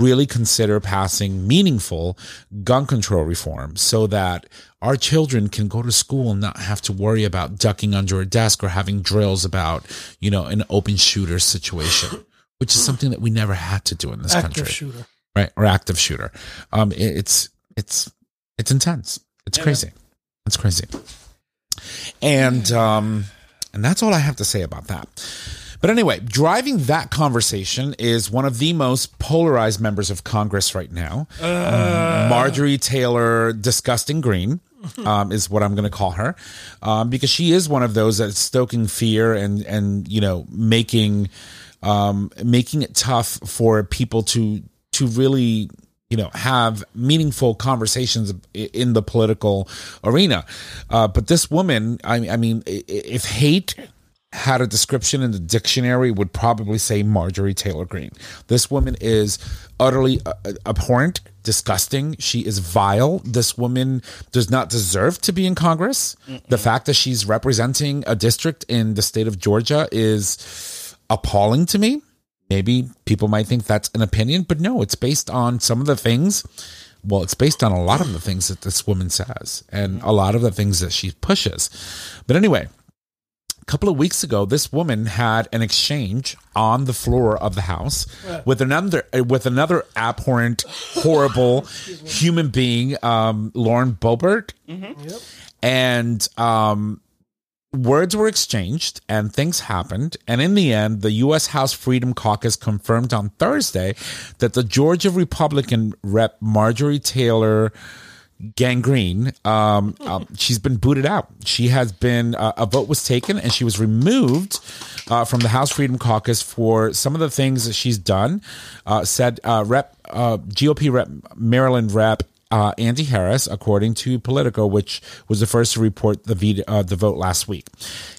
[SPEAKER 4] really consider passing meaningful gun control reform so that our children can go to school and not have to worry about ducking under a desk or having drills about, you know, an open shooter situation, which is something that we never had to do in this
[SPEAKER 1] active
[SPEAKER 4] country.
[SPEAKER 1] shooter
[SPEAKER 4] Right. Or active shooter. Um, it- it's, it's, it's intense. It's crazy. It's crazy. And, um, and that's all I have to say about that. But anyway, driving that conversation is one of the most polarized members of Congress right now. Um, Marjorie Taylor Disgusting Greene um, is what I'm going to call her, um, because she is one of those that's stoking fear and and you know making um, making it tough for people to to really you know have meaningful conversations in the political arena. Uh, but this woman, I, I mean, if hate had a description in the dictionary would probably say Marjorie Taylor Greene. This woman is utterly uh, abhorrent, disgusting. She is vile. This woman does not deserve to be in Congress. The fact that she's representing a district in the state of Georgia is appalling to me. Maybe people might think that's an opinion, but no, it's based on some of the things. Well, it's based on a lot of the things that this woman says and a lot of the things that she pushes. But anyway, couple of weeks ago, this woman had an exchange on the floor of the house with another uh, with another abhorrent, horrible human being, um, Lauren Boebert, and um, words were exchanged and things happened. And in the end, the U.S. House Freedom Caucus confirmed on Thursday that the Georgia Republican rep Marjorie Taylor Gangrene, um, um, she's been booted out. She has been, uh, a vote was taken and she was removed uh, from the House Freedom Caucus for some of the things that she's done. Uh, said uh, Rep, uh, GOP Rep, Maryland Rep uh, Andy Harris, according to Politico, which was the first to report the, veto, uh, the vote last week.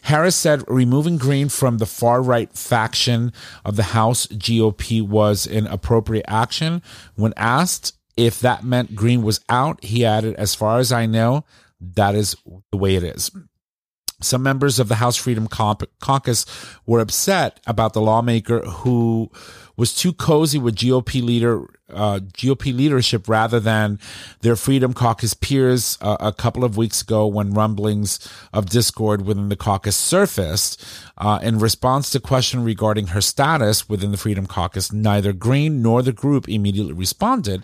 [SPEAKER 4] Harris said removing Greene from the far right faction of the House GOP was an appropriate action. When asked if that meant Greene was out, he added, As far as I know, that is the way it is. Some members of the House Freedom Caucus were upset about the lawmaker who was too cozy with GOP leader uh, GOP leadership rather than their Freedom Caucus peers uh, a couple of weeks ago when rumblings of discord within the caucus surfaced. Uh, in response to question regarding her status within the Freedom Caucus, neither Greene nor the group immediately responded.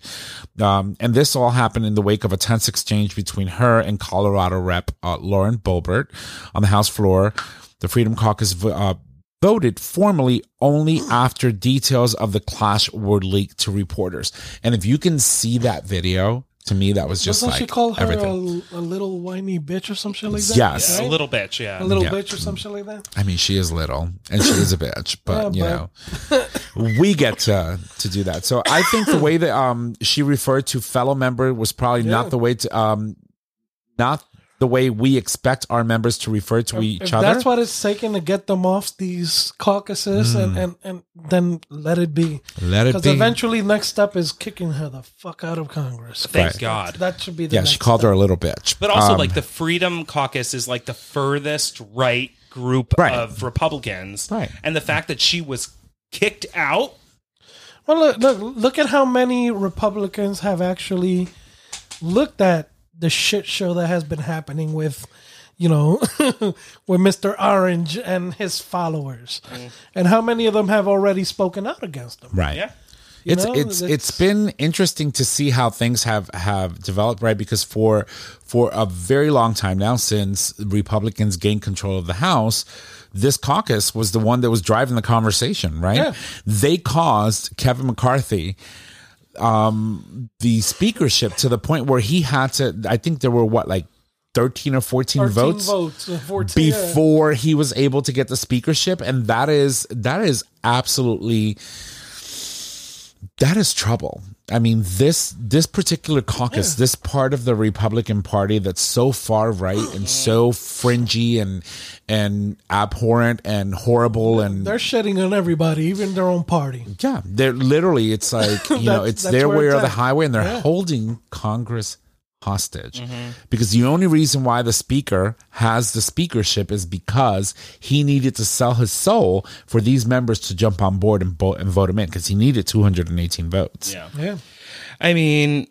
[SPEAKER 4] Um, and this all happened in the wake of a tense exchange between her and Colorado Rep uh, Lauren Boebert on the House floor. The Freedom Caucus uh, voted formally only after details of the clash were leaked to reporters. And if you can see that video, to me that was just
[SPEAKER 1] Doesn't
[SPEAKER 4] like
[SPEAKER 1] she call her
[SPEAKER 4] everything.
[SPEAKER 1] a, a little whiny bitch or some shit like that?
[SPEAKER 4] Yes.
[SPEAKER 2] A little bitch, yeah.
[SPEAKER 1] A little
[SPEAKER 4] Yeah.
[SPEAKER 1] bitch or some shit like that.
[SPEAKER 4] I mean, she is little and she is a bitch, but you
[SPEAKER 1] Yeah,
[SPEAKER 4] know, we get to to do that. So I think the way that um she referred to fellow member was probably
[SPEAKER 1] Yeah.
[SPEAKER 4] not the way to um not the way we expect our members to refer to each
[SPEAKER 1] If
[SPEAKER 4] other.
[SPEAKER 1] that's what it's taking to get them off these caucuses, and, and and then let it be.
[SPEAKER 4] Mm. Let it be.
[SPEAKER 1] Because eventually, next step is kicking her the fuck out of Congress.
[SPEAKER 2] Thank
[SPEAKER 4] Right.
[SPEAKER 2] God.
[SPEAKER 1] That should be the
[SPEAKER 4] yeah,
[SPEAKER 1] next
[SPEAKER 4] she called
[SPEAKER 1] step.
[SPEAKER 4] her a little bitch.
[SPEAKER 2] But also,
[SPEAKER 4] Um,
[SPEAKER 2] like the Freedom Caucus is like the furthest right group
[SPEAKER 4] Right.
[SPEAKER 2] of Republicans,
[SPEAKER 4] Right.
[SPEAKER 2] And the fact that she was kicked out,
[SPEAKER 1] Well, look, look, look at how many Republicans have actually looked at the shit show that has been happening with, you know, with Mr. Orange and his followers, mm. and how many of them have already spoken out against him.
[SPEAKER 4] right.
[SPEAKER 2] yeah,
[SPEAKER 1] You
[SPEAKER 4] it's
[SPEAKER 1] know,
[SPEAKER 4] it's
[SPEAKER 1] it's-
[SPEAKER 4] it's been interesting to see how things have have developed right because for for a very long time now since republicans gained control of the house this caucus was the one that was driving the conversation right
[SPEAKER 1] Yeah.
[SPEAKER 4] they caused kevin mccarthy um the speakership to the point where he had to i think there were what like 13 or 14
[SPEAKER 1] 13
[SPEAKER 4] votes
[SPEAKER 1] votes, uh, 14, yeah.
[SPEAKER 4] before he was able to get the speakership and that is that is absolutely that is trouble i mean this this particular caucus this part of the republican party that's so far right and so fringy and and abhorrent and horrible and
[SPEAKER 1] They're shitting on everybody, even their own party.
[SPEAKER 4] yeah they're literally it's like you know it's their way or the highway and they're
[SPEAKER 1] Yeah.
[SPEAKER 4] holding congress hostage because the only reason why the speaker has the speakership is because he needed to sell his soul for these members to jump on board and vote and vote him in because he needed 218 votes
[SPEAKER 2] yeah.
[SPEAKER 1] Yeah.
[SPEAKER 2] I mean,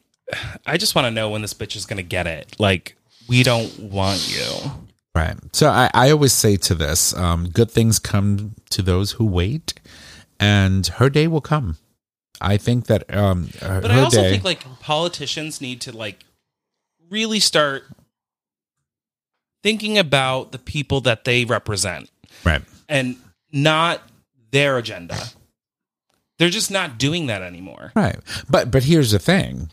[SPEAKER 2] I just want to know when this bitch is going to get it. Like, we don't want you.
[SPEAKER 4] right so i, I always say to this um, good things come to those who wait and her day will come i think that um, her,
[SPEAKER 2] But
[SPEAKER 4] her
[SPEAKER 2] I also
[SPEAKER 4] day
[SPEAKER 2] think like politicians need to like really start thinking about the people that they represent
[SPEAKER 4] right
[SPEAKER 2] and not their agenda. They're just not doing that anymore.
[SPEAKER 4] right but but here's the thing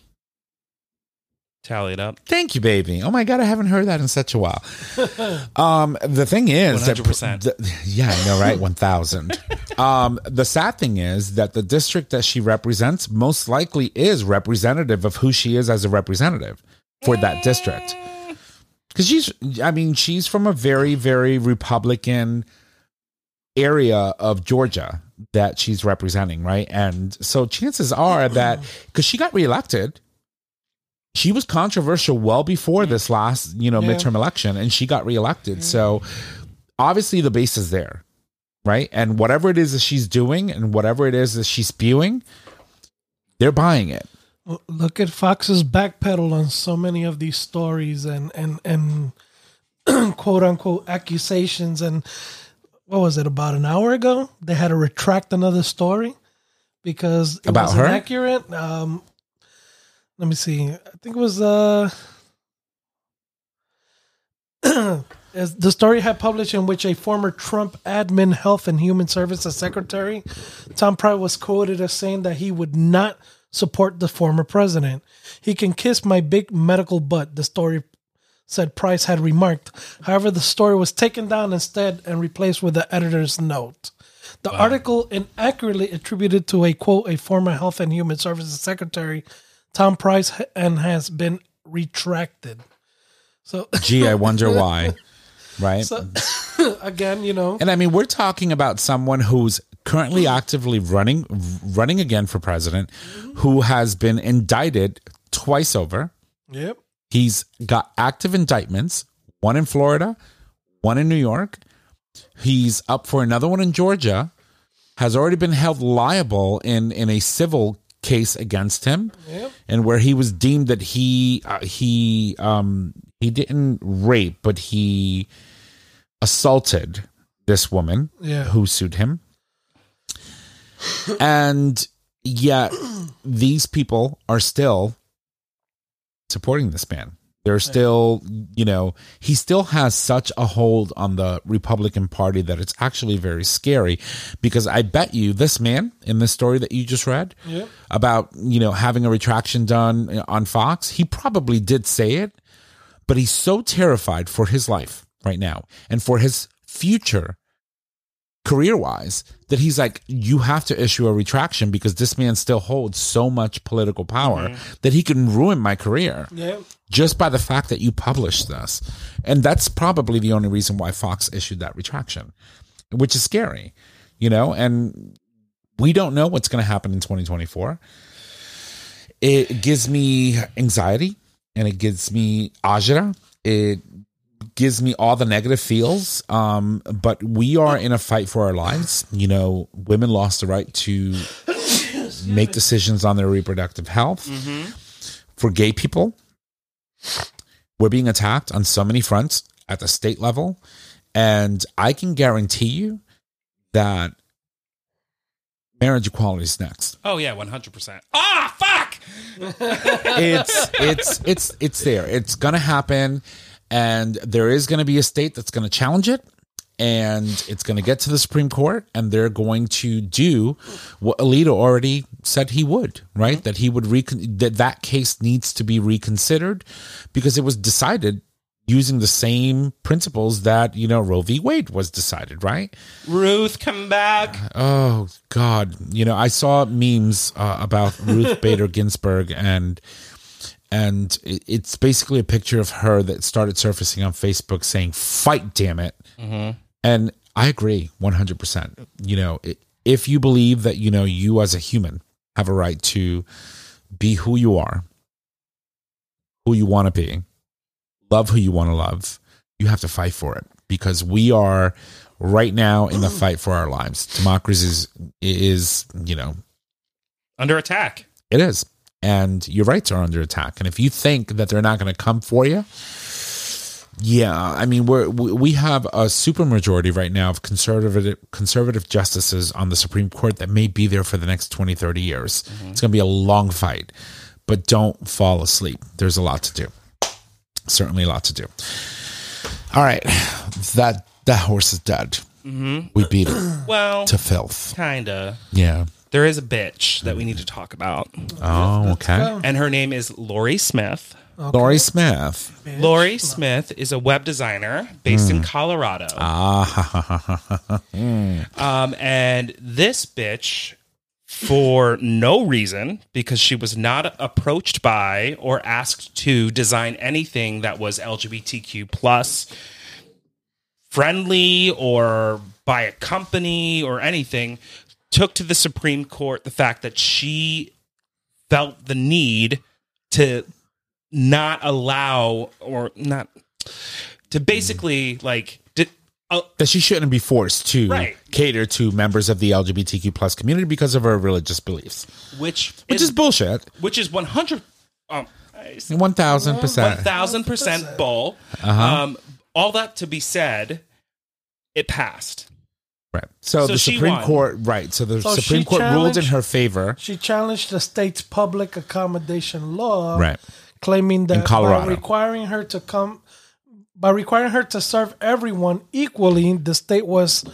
[SPEAKER 2] Tally it up.
[SPEAKER 4] Thank you, baby. Oh my god, I haven't heard that in such a while. Um, the thing is, that-
[SPEAKER 2] 100%.
[SPEAKER 4] the- yeah, I know, right? One thousand. um, the sad thing is that the district that she represents most likely is representative of who she is as a representative for that district. Because she's, I mean, she's from a very, very Republican area of Georgia that she's representing, right? And so chances are that because she got reelected, she was controversial well before this last, you know,
[SPEAKER 1] Yeah.
[SPEAKER 4] midterm election, and she got reelected. So obviously the base is there, right? And whatever it is that she's doing and whatever it is that she's spewing, they're buying it.
[SPEAKER 1] Look at Fox's backpedal on so many of these stories and and and quote unquote accusations. And what was it about an hour ago they had to retract another story because it
[SPEAKER 4] About
[SPEAKER 1] wasn't
[SPEAKER 4] her?
[SPEAKER 1] accurate um let me see. I think it was uh as the story had published in which a former Trump admin health and human services secretary Tom Price was quoted as saying that he would not support the former president. He can kiss my big medical butt, the story said Price had remarked. However, the story was taken down instead and replaced with the editor's note. The article inaccurately attributed to a quote a former health and human services secretary Tom Price and has been retracted. So
[SPEAKER 4] Gee, I wonder why. Right.
[SPEAKER 1] so again, you know,
[SPEAKER 4] And I mean, we're talking about someone who's currently actively running, running again for president, who has been indicted twice over.
[SPEAKER 1] yep.
[SPEAKER 4] He's got active indictments, one in Florida, one in New York. He's up for another one in Georgia. Has already been held liable in in a civil case against him,
[SPEAKER 1] Yep.
[SPEAKER 4] and where he was deemed that he uh, he um he didn't rape, but he assaulted this woman
[SPEAKER 1] Yeah.
[SPEAKER 4] who sued him. And yet these people are still supporting this man. They're still, you know, he still has such a hold on the Republican Party that it's actually very scary because I bet you this man in the story that you just read
[SPEAKER 1] Yep.
[SPEAKER 4] about, you know, having a retraction done on Fox, he probably did say it, but he's so terrified for his life right now and for his future career wise that he's like, you have to issue a retraction because this man still holds so much political power that he can ruin my career
[SPEAKER 1] Yep.
[SPEAKER 4] just by the fact that you published this. And that's probably the only reason why Fox issued that retraction, which is scary, you know, and we don't know what's going to happen in 2024. It gives me anxiety and it gives me agita. It gives me all the negative feels. Um, but we are in a fight for our lives. You know, women lost the right to make decisions on their reproductive health. For gay people, we're being attacked on so many fronts at the state level. And I can guarantee you that marriage equality is next.
[SPEAKER 2] Oh yeah, one hundred percent. Ah, fuck.
[SPEAKER 4] It's it's it's it's there. It's gonna happen, and there is gonna be a state that's gonna challenge it, and it's gonna get to the Supreme Court, and they're going to do what Alito already said he would, right? That he would recon that that case needs to be reconsidered because it was decided using the same principles that you know Roe v. Wade was decided, right?
[SPEAKER 2] Ruth, come back.
[SPEAKER 4] Oh God! You know, I saw memes uh, about Ruth Bader Ginsburg, and and it- it's basically a picture of her that started surfacing on Facebook saying "Fight, damn it!" Mm-hmm. And I agree one hundred percent. You know, if you believe that you know you as a human have a right to be who you are, who you want to be, love who you want to love, you have to fight for it because we are right now in the fight for our lives. Democracy is, is you know,
[SPEAKER 2] Under attack.
[SPEAKER 4] it is. And your rights are under attack. And if you think that they're not going to come for you, yeah, I mean, we're, we we have a supermajority right now of conservative conservative justices on the Supreme Court that may be there for the next 20, 30 years. Mm-hmm. It's going to be a long fight, but don't fall asleep. There's a lot to do. Certainly a lot to do. All right, that that horse is dead. Mm-hmm. We beat it
[SPEAKER 2] Well,
[SPEAKER 4] to filth.
[SPEAKER 2] kinda.
[SPEAKER 4] Yeah.
[SPEAKER 2] There is a bitch that we need to talk about,
[SPEAKER 4] Oh, okay.
[SPEAKER 2] and her name is Lorie Smith.
[SPEAKER 4] Lorie Smith.
[SPEAKER 2] Lorie Smith is a web designer based in Colorado.
[SPEAKER 4] Ah,
[SPEAKER 2] Um, and this bitch, for no reason, because she was not approached by or asked to design anything that was LGBTQ plus friendly or by a company or anything, took to the Supreme Court the fact that she felt the need to not allow or not to basically like uh,
[SPEAKER 4] that she shouldn't be forced to
[SPEAKER 2] Right.
[SPEAKER 4] cater to members of the LGBTQ plus community because of her religious beliefs,
[SPEAKER 2] which
[SPEAKER 4] which is bullshit.
[SPEAKER 2] which is 100 um
[SPEAKER 4] One thousand percent.
[SPEAKER 2] 1000% bull
[SPEAKER 4] Uh-huh.
[SPEAKER 2] um all that to be said, it passed.
[SPEAKER 4] Right. So,
[SPEAKER 2] So
[SPEAKER 4] the Supreme
[SPEAKER 2] won.
[SPEAKER 4] Court, right. So the
[SPEAKER 1] So
[SPEAKER 4] Supreme Court ruled in her favor.
[SPEAKER 1] She challenged the state's public accommodation law,
[SPEAKER 4] Right.
[SPEAKER 1] claiming that
[SPEAKER 4] Colorado.
[SPEAKER 1] by requiring her to come by requiring her to serve everyone equally, the state was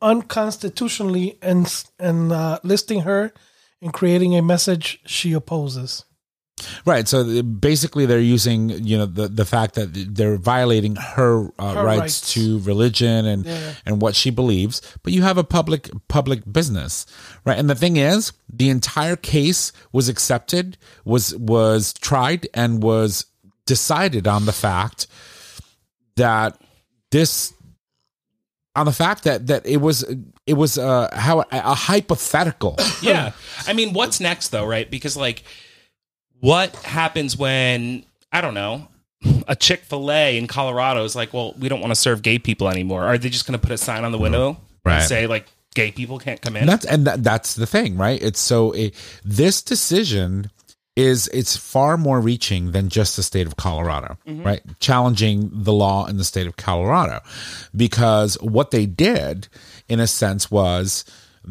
[SPEAKER 1] unconstitutionally and and uh, listing her and creating a message she opposes.
[SPEAKER 4] Right. So basically, they're using you know the the fact that they're violating her, uh,
[SPEAKER 1] Her
[SPEAKER 4] rights,
[SPEAKER 1] rights.
[SPEAKER 4] to religion and
[SPEAKER 1] Yeah.
[SPEAKER 4] and what she believes. But you have a public public business, right? And the thing is, the entire case was accepted, was was tried, and was decided on the fact that this on the fact that that it was it was uh how a hypothetical
[SPEAKER 2] Yeah. I mean, what's next though, right? Because like what happens when I don't know, a Chick-fil-A in Colorado is like, well, we don't want to serve gay people anymore. Are they just going to put a sign on the window
[SPEAKER 4] Right.
[SPEAKER 2] and say like gay people can't come in?
[SPEAKER 4] And that's and that, that's the thing, right? It's so it, this decision is it's far more reaching than just the state of Colorado, mm-hmm. right? Challenging the law in the state of Colorado, because what they did, in a sense, was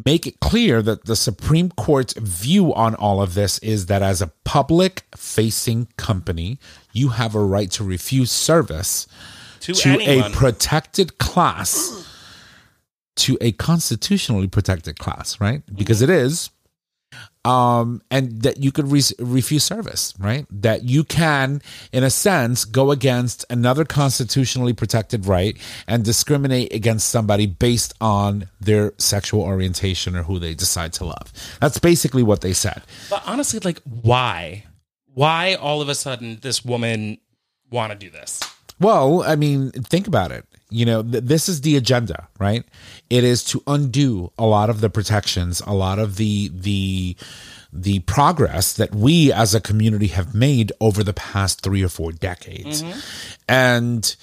[SPEAKER 4] make it clear that the Supreme Court's view on all of this is that as a public facing company, you have a right to refuse service
[SPEAKER 2] to,
[SPEAKER 4] to a protected class to a constitutionally protected class right? Because mm-hmm. it is um and that you could re- refuse service right that you can in a sense go against another constitutionally protected right and discriminate against somebody based on their sexual orientation or who they decide to love that's basically what they said
[SPEAKER 2] but honestly, like why? Why all of a sudden this woman want to do this?
[SPEAKER 4] Well, I mean, think about it. You know, th- this is the agenda, right? It is to undo a lot of the protections, a lot of the the the progress that we as a community have made over the past 3 or 4 decades. And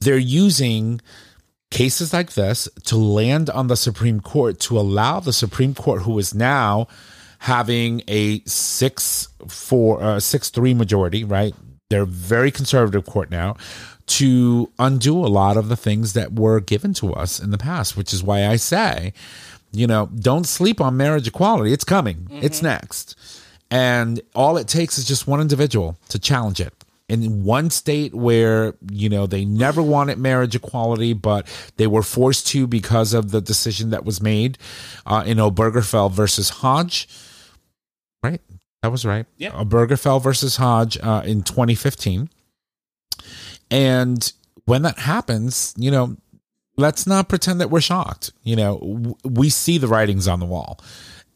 [SPEAKER 4] they're using cases like this to land on the Supreme Court to allow the Supreme Court, who is now having a six four uh, six three majority, right? They're very conservative court now to undo a lot of the things that were given to us in the past, which is why I say, you know, don't sleep on marriage equality. It's coming. It's next. And all it takes is just one individual to challenge it. In one state where, you know, they never wanted marriage equality, but they were forced to because of the decision that was made uh, in Obergefell versus Hodge. Right? That was right.
[SPEAKER 2] Yeah.
[SPEAKER 4] Obergefell versus Hodge uh, in 2015. And when that happens, you know, let's not pretend that we're shocked. You know, w- we see the writings on the wall.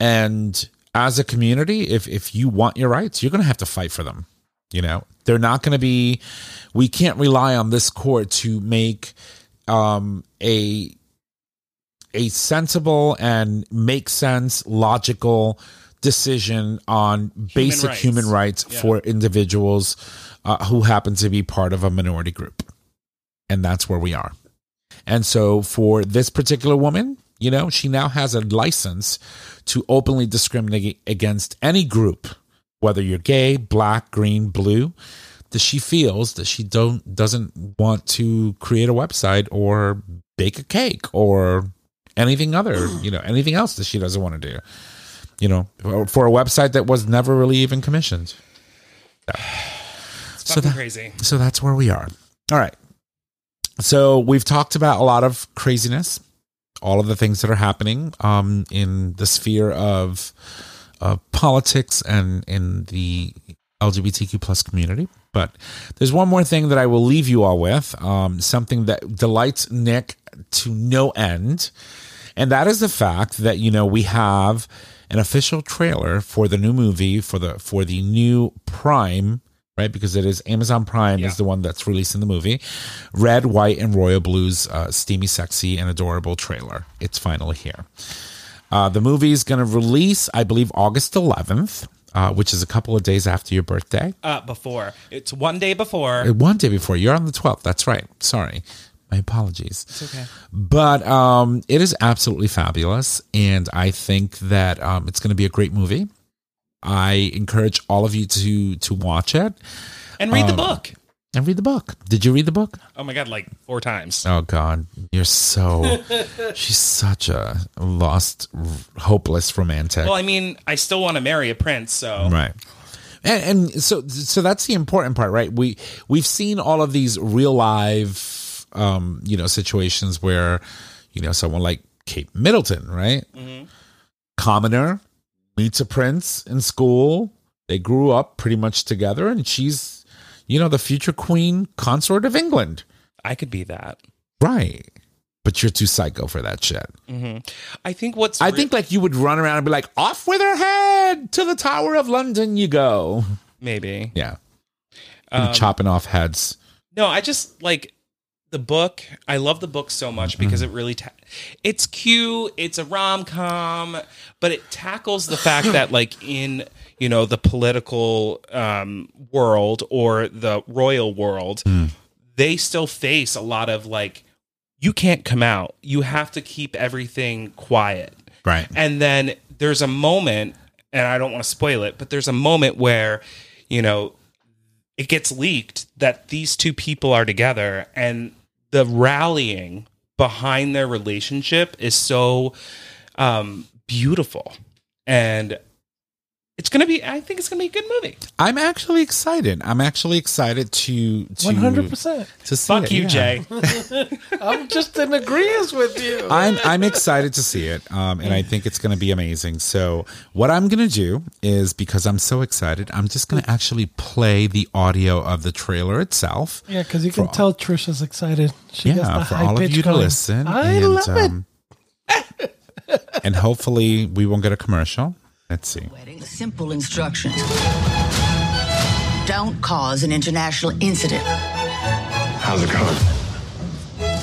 [SPEAKER 4] And as a community, if if you want your rights, you're going to have to fight for them. You know, they're not going to be we can't rely on this court to make um a a sensible and make sense logical decision on basic
[SPEAKER 2] rights.
[SPEAKER 4] human rights
[SPEAKER 2] Yeah.
[SPEAKER 4] for individuals uh, who happen to be part of a minority group and that's where we are and so for this particular woman you know she now has a license to openly discriminate against any group whether you're gay black green blue that she feels that she don't doesn't want to create a website or bake a cake or anything other you know anything else that she doesn't want to do you know for a website that was never really even commissioned.
[SPEAKER 2] It's
[SPEAKER 4] So that-
[SPEAKER 2] crazy.
[SPEAKER 4] so that's where we are. All right. So we've talked about a lot of craziness all of the things that are happening um, in the sphere of uh, politics and in the LGBTQ plus community. But there's one more thing that I will leave you all with, um, something that delights Nick to no end, and that is the fact that you know we have an official trailer for the new movie for the for the new Prime. Right, because it is Amazon Prime
[SPEAKER 2] Yeah.
[SPEAKER 4] is the one that's releasing the movie. Red, white, and royal blues, uh, steamy, sexy, and adorable trailer. It's finally here. Uh, the movie is going to release, I believe, August 11th, uh, which is a couple of days after your birthday.
[SPEAKER 2] Uh, before it's one day before.
[SPEAKER 4] Uh, One day before. You're on the 12th. That's right. Sorry. My apologies.
[SPEAKER 2] It's okay.
[SPEAKER 4] But um, it is absolutely fabulous. And I think that um, it's going to be a great movie. I encourage all of you to to watch it.
[SPEAKER 2] And read the
[SPEAKER 4] Um,
[SPEAKER 2] book.
[SPEAKER 4] and read the book. Did you read the book?
[SPEAKER 2] Oh my god, like four times.
[SPEAKER 4] Oh God, you're so. she's such a lost, hopeless romantic.
[SPEAKER 2] Well, I mean, I still want to marry a prince, so
[SPEAKER 4] right. And, and so, so that's the important part, right? We we've seen all of these real live, um, you know, situations where, you know, someone like Kate Middleton, right, mm-hmm. commoner meets a prince in school. They grew up pretty much together, and she's, you know, the future queen consort of England.
[SPEAKER 2] I could be that.
[SPEAKER 4] Right. But you're too psycho for that shit. Mm-hmm.
[SPEAKER 2] I think what's
[SPEAKER 4] I
[SPEAKER 2] re-
[SPEAKER 4] think like you would run around and be like, off with her head to the Tower of London you go.
[SPEAKER 2] maybe
[SPEAKER 4] Yeah. Um, You'd chopping off heads.
[SPEAKER 2] no. I just like the book. I love the book so much because it really ta- it's cute. It's a rom com, but it tackles the fact that like in you know the political um, world or the royal world, they still face a lot of like you can't come out. You have to keep everything quiet.
[SPEAKER 4] Right.
[SPEAKER 2] And then there's a moment, and I don't want to spoil it, but there's a moment where, you know, it gets leaked that these two people are together and the rallying behind their relationship is so um, beautiful. And it's going to be, I think it's going to be a good movie.
[SPEAKER 4] I'm actually excited. I'm actually excited to to
[SPEAKER 1] One hundred percent.
[SPEAKER 4] to see
[SPEAKER 2] Fuck
[SPEAKER 4] it,
[SPEAKER 2] you,
[SPEAKER 4] yeah.
[SPEAKER 2] Jae.
[SPEAKER 1] I'm just in agreement with you.
[SPEAKER 4] I'm I'm excited to see it, um, and I think it's going to be amazing. So what I'm going to do is because I'm so excited, I'm just going to actually play the audio of the trailer itself.
[SPEAKER 1] yeah, because you can tell Trisha's excited. She gets
[SPEAKER 4] yeah,
[SPEAKER 1] the
[SPEAKER 4] for
[SPEAKER 1] high
[SPEAKER 4] all of
[SPEAKER 1] pitch
[SPEAKER 4] you to listen.
[SPEAKER 1] I
[SPEAKER 4] and,
[SPEAKER 1] love it.
[SPEAKER 4] um, and hopefully we won't get a commercial. Let's see.
[SPEAKER 5] Wedding. Simple instructions. Don't cause an international incident.
[SPEAKER 6] How's it going?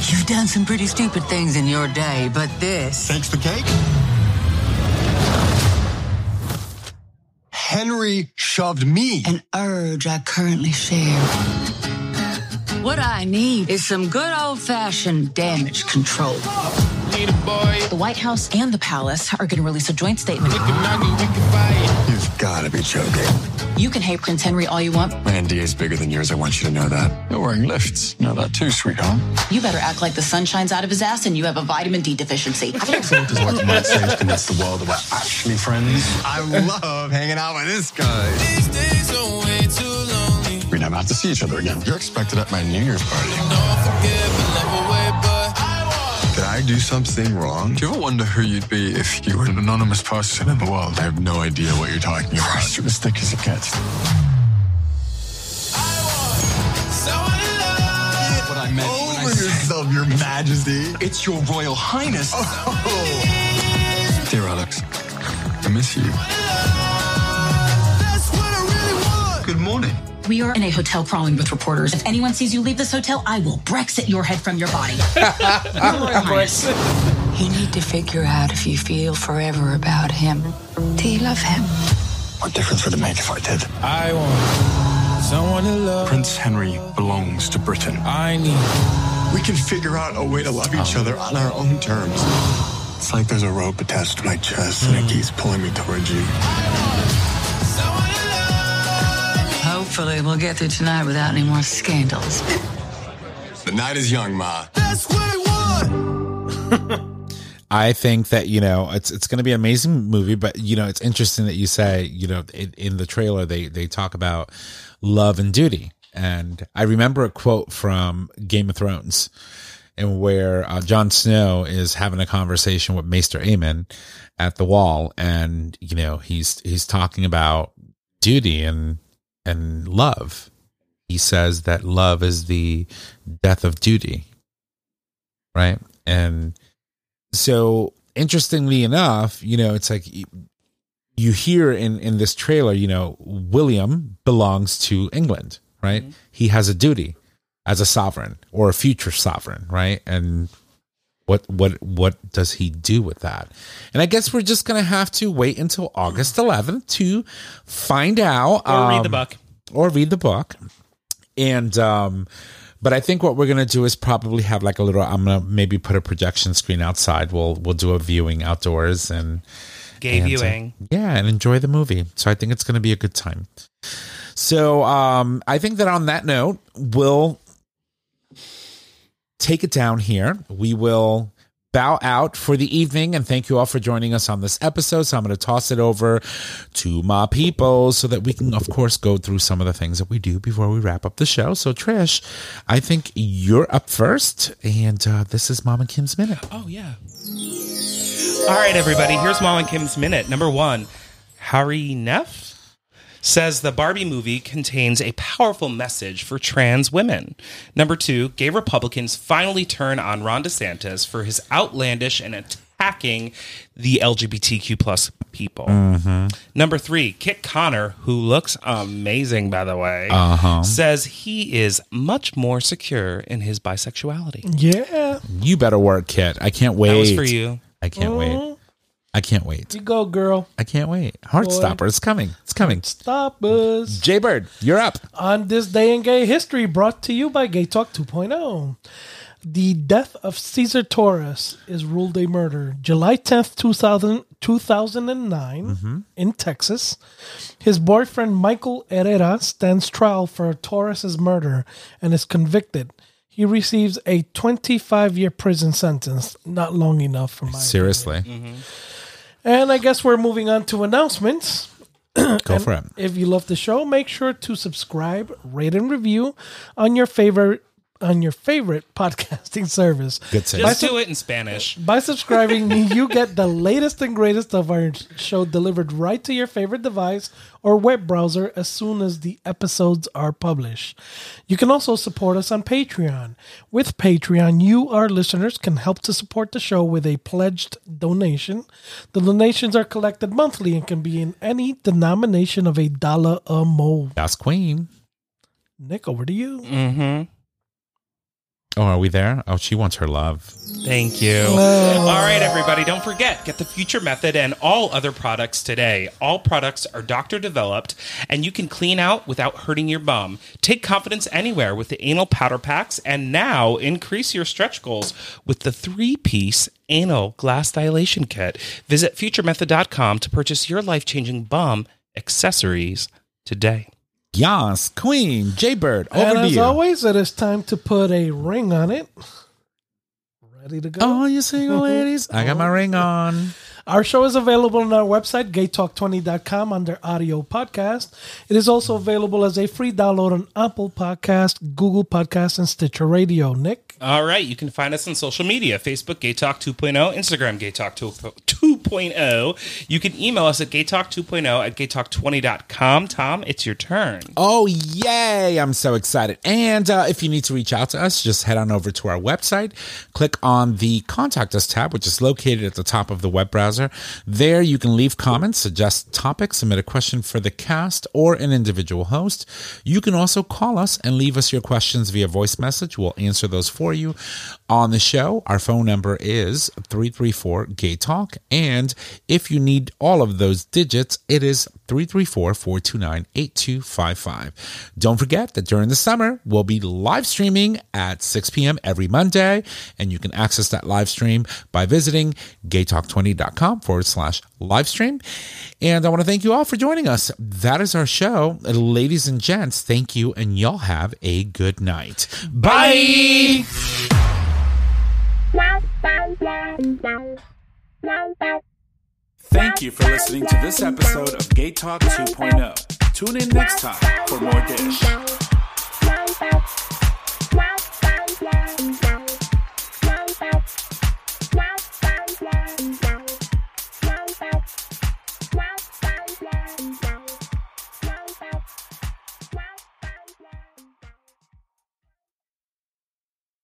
[SPEAKER 5] You've done some pretty stupid things in your day, but this.
[SPEAKER 6] Thanks the cake? Henry shoved me.
[SPEAKER 5] An urge I currently share. What I need is some good old fashioned damage control.
[SPEAKER 7] The White House and the palace are going to release a joint statement.
[SPEAKER 6] You've got to be joking.
[SPEAKER 7] You can hate Prince Henry all you want.
[SPEAKER 6] My NDA is bigger than yours. I want you to know that. You're wearing lifts. Know that too, sweetheart.
[SPEAKER 7] You better act like the sun shines out of his ass and you have a vitamin D deficiency.
[SPEAKER 6] Filters like you might say to convince the world that we're actually friends. I love hanging out with this guy. We never have to see each other again. You're expected at my New Year's party. Did I do something wrong? Do you ever wonder who you'd be if you were an anonymous person in the world? I have no idea what you're talking about. You're as thick as it gets. What I meant when I yourself, Your Majesty. It's Your Royal Highness. Oh. Dear Alex, I miss you. Good morning.
[SPEAKER 7] We are in a hotel crawling with reporters. If anyone sees you leave this hotel, I will Brexit your head from your body. Your Royal Highness.
[SPEAKER 5] You need to figure out if you feel forever about him. Do you love him?
[SPEAKER 6] What difference would it make if I did?
[SPEAKER 8] I want someone to love.
[SPEAKER 6] Prince Henry belongs to Britain.
[SPEAKER 8] I need
[SPEAKER 6] We can figure out a way to love each oh. other on our own terms. It's like there's a rope attached to my chest and it keeps hmm. pulling me towards you.
[SPEAKER 5] Hopefully, we'll get through tonight without any more scandals.
[SPEAKER 6] The night is young, Ma.
[SPEAKER 4] I think that you know it's it's going to be an amazing movie, but you know it's interesting that you say you know in, in the trailer they they talk about love and duty, and I remember a quote from Game of Thrones, and where uh, Jon Snow is having a conversation with Maester Aemon at the wall, and you know he's he's talking about duty and and love. He says that love is the death of duty, right? And so interestingly enough, you know, it's like you- hear in in this trailer, you know, William belongs to England, right? Mm-hmm. He has a duty as a sovereign or a future sovereign, right? And what what what does he do with that? And I guess we're just gonna have to wait until August 11th to find out,
[SPEAKER 2] Or read the
[SPEAKER 4] um,
[SPEAKER 2] book.
[SPEAKER 4] or read the book. And um but I think what we're gonna do is probably have like a little I'm gonna maybe put a projection screen outside. We'll we'll do a viewing outdoors and
[SPEAKER 2] Gay
[SPEAKER 4] and, uh,
[SPEAKER 2] viewing.
[SPEAKER 4] yeah, and enjoy the movie. So I think it's gonna be a good time. So um, I think that on that note, we'll take it down here. We will bow out for the evening and thank you all for joining us on this episode. So I'm going to toss it over to my people so that we can, of course, go through some of the things that we do before we wrap up the show. So, Trish, I think you're up first, and uh, this is Mom and Kim's Minute.
[SPEAKER 2] Oh yeah. All right, everybody. Here's Mom and Kim's minute. Number one, Harry Neff says the Barbie movie contains a powerful message for trans women. Number two, gay Republicans finally turn on Ron DeSantis for his outlandish and attacking the LGBTQ plus people. Mm-hmm. Number three, Kit Connor, who looks amazing by the way, uh-huh. says he is much more secure in his bisexuality.
[SPEAKER 1] Yeah.
[SPEAKER 4] You better work, Kit. I can't wait.
[SPEAKER 2] That was for you.
[SPEAKER 4] I can't wait. Mm-hmm. I can't wait.
[SPEAKER 1] You go, girl.
[SPEAKER 4] I can't wait. Heartstopper. It's coming. It's coming.
[SPEAKER 1] Stop us.
[SPEAKER 4] Jae Bird, you're up.
[SPEAKER 1] On this day in gay history, brought to you by Gay Talk 2.0. The death of Caesar Torres is ruled a murder. July 10th, 2000, 2009, mm-hmm. in Texas. His boyfriend, Michael Herrera, stands trial for Torres's murder and is convicted. He receives a 25 year prison sentence, not long enough for my.
[SPEAKER 4] Seriously. Mm-hmm.
[SPEAKER 1] And I guess we're moving on to announcements.
[SPEAKER 4] Go for it.
[SPEAKER 1] If you love the show, make sure to subscribe, rate, and review on your favorite on your favorite podcasting service.
[SPEAKER 4] Good save.
[SPEAKER 2] Just do it in Spanish.
[SPEAKER 1] By subscribing, you get the latest and greatest of our show delivered right to your favorite device or web browser as soon as the episodes are published. You can also support us on Patreon. With Patreon, you, our listeners, can help to support the show with a pledged donation. The donations are collected monthly and can be in any denomination of a dollar or more.
[SPEAKER 4] That's Queen.
[SPEAKER 1] Nick, over to you.
[SPEAKER 2] Mm-hmm.
[SPEAKER 4] Oh, are we there? Oh, she wants her love.
[SPEAKER 2] Thank you. All right, everybody, don't forget, get the Future Method and all other products today. All products are doctor developed, and you can clean out without hurting your bum. Take confidence anywhere with the anal powder packs, and now increase your stretch goals with the three piece anal glass dilation kit. Visit futuremethod.com to purchase your life changing bum accessories today.
[SPEAKER 4] Yas, Queen, Jae Bird, over
[SPEAKER 1] and
[SPEAKER 4] to
[SPEAKER 1] as
[SPEAKER 4] you.
[SPEAKER 1] always, it is time to put a ring on it. Ready to go?
[SPEAKER 4] All you single ladies, I got my oh, ring on.
[SPEAKER 1] Our show is available on our website, gaytalk20.com, under audio podcast. It is also available as a free download on Apple Podcast, Google Podcast, and Stitcher Radio. Nick?
[SPEAKER 2] All right, you can find us on social media Facebook, Gay Talk 2.0, Instagram, Gay Talk 2.0. You can email us at gaytalk2.0 at gaytalk20.com. Tom, it's your turn.
[SPEAKER 4] Oh, yay. I'm so excited. And uh, if you need to reach out to us, just head on over to our website, click on the Contact Us tab, which is located at the top of the web browser. There, you can leave comments, suggest topics, submit a question for the cast or an individual host. You can also call us and leave us your questions via voice message. We'll answer those for you on the show. Our phone number is 334 Gay Talk. And if you need all of those digits, it is 334 429 8255. Don't forget that during the summer, we'll be live streaming at 6 p.m. every Monday. And you can access that live stream by visiting gaytalk20.com forward slash live stream. And I want to thank you all for joining us. That is our show. Ladies and gents, thank you. And y'all have a good night. Bye.
[SPEAKER 3] Thank you for listening to this episode of Gay Talk 2.0. Tune in next time for more dish.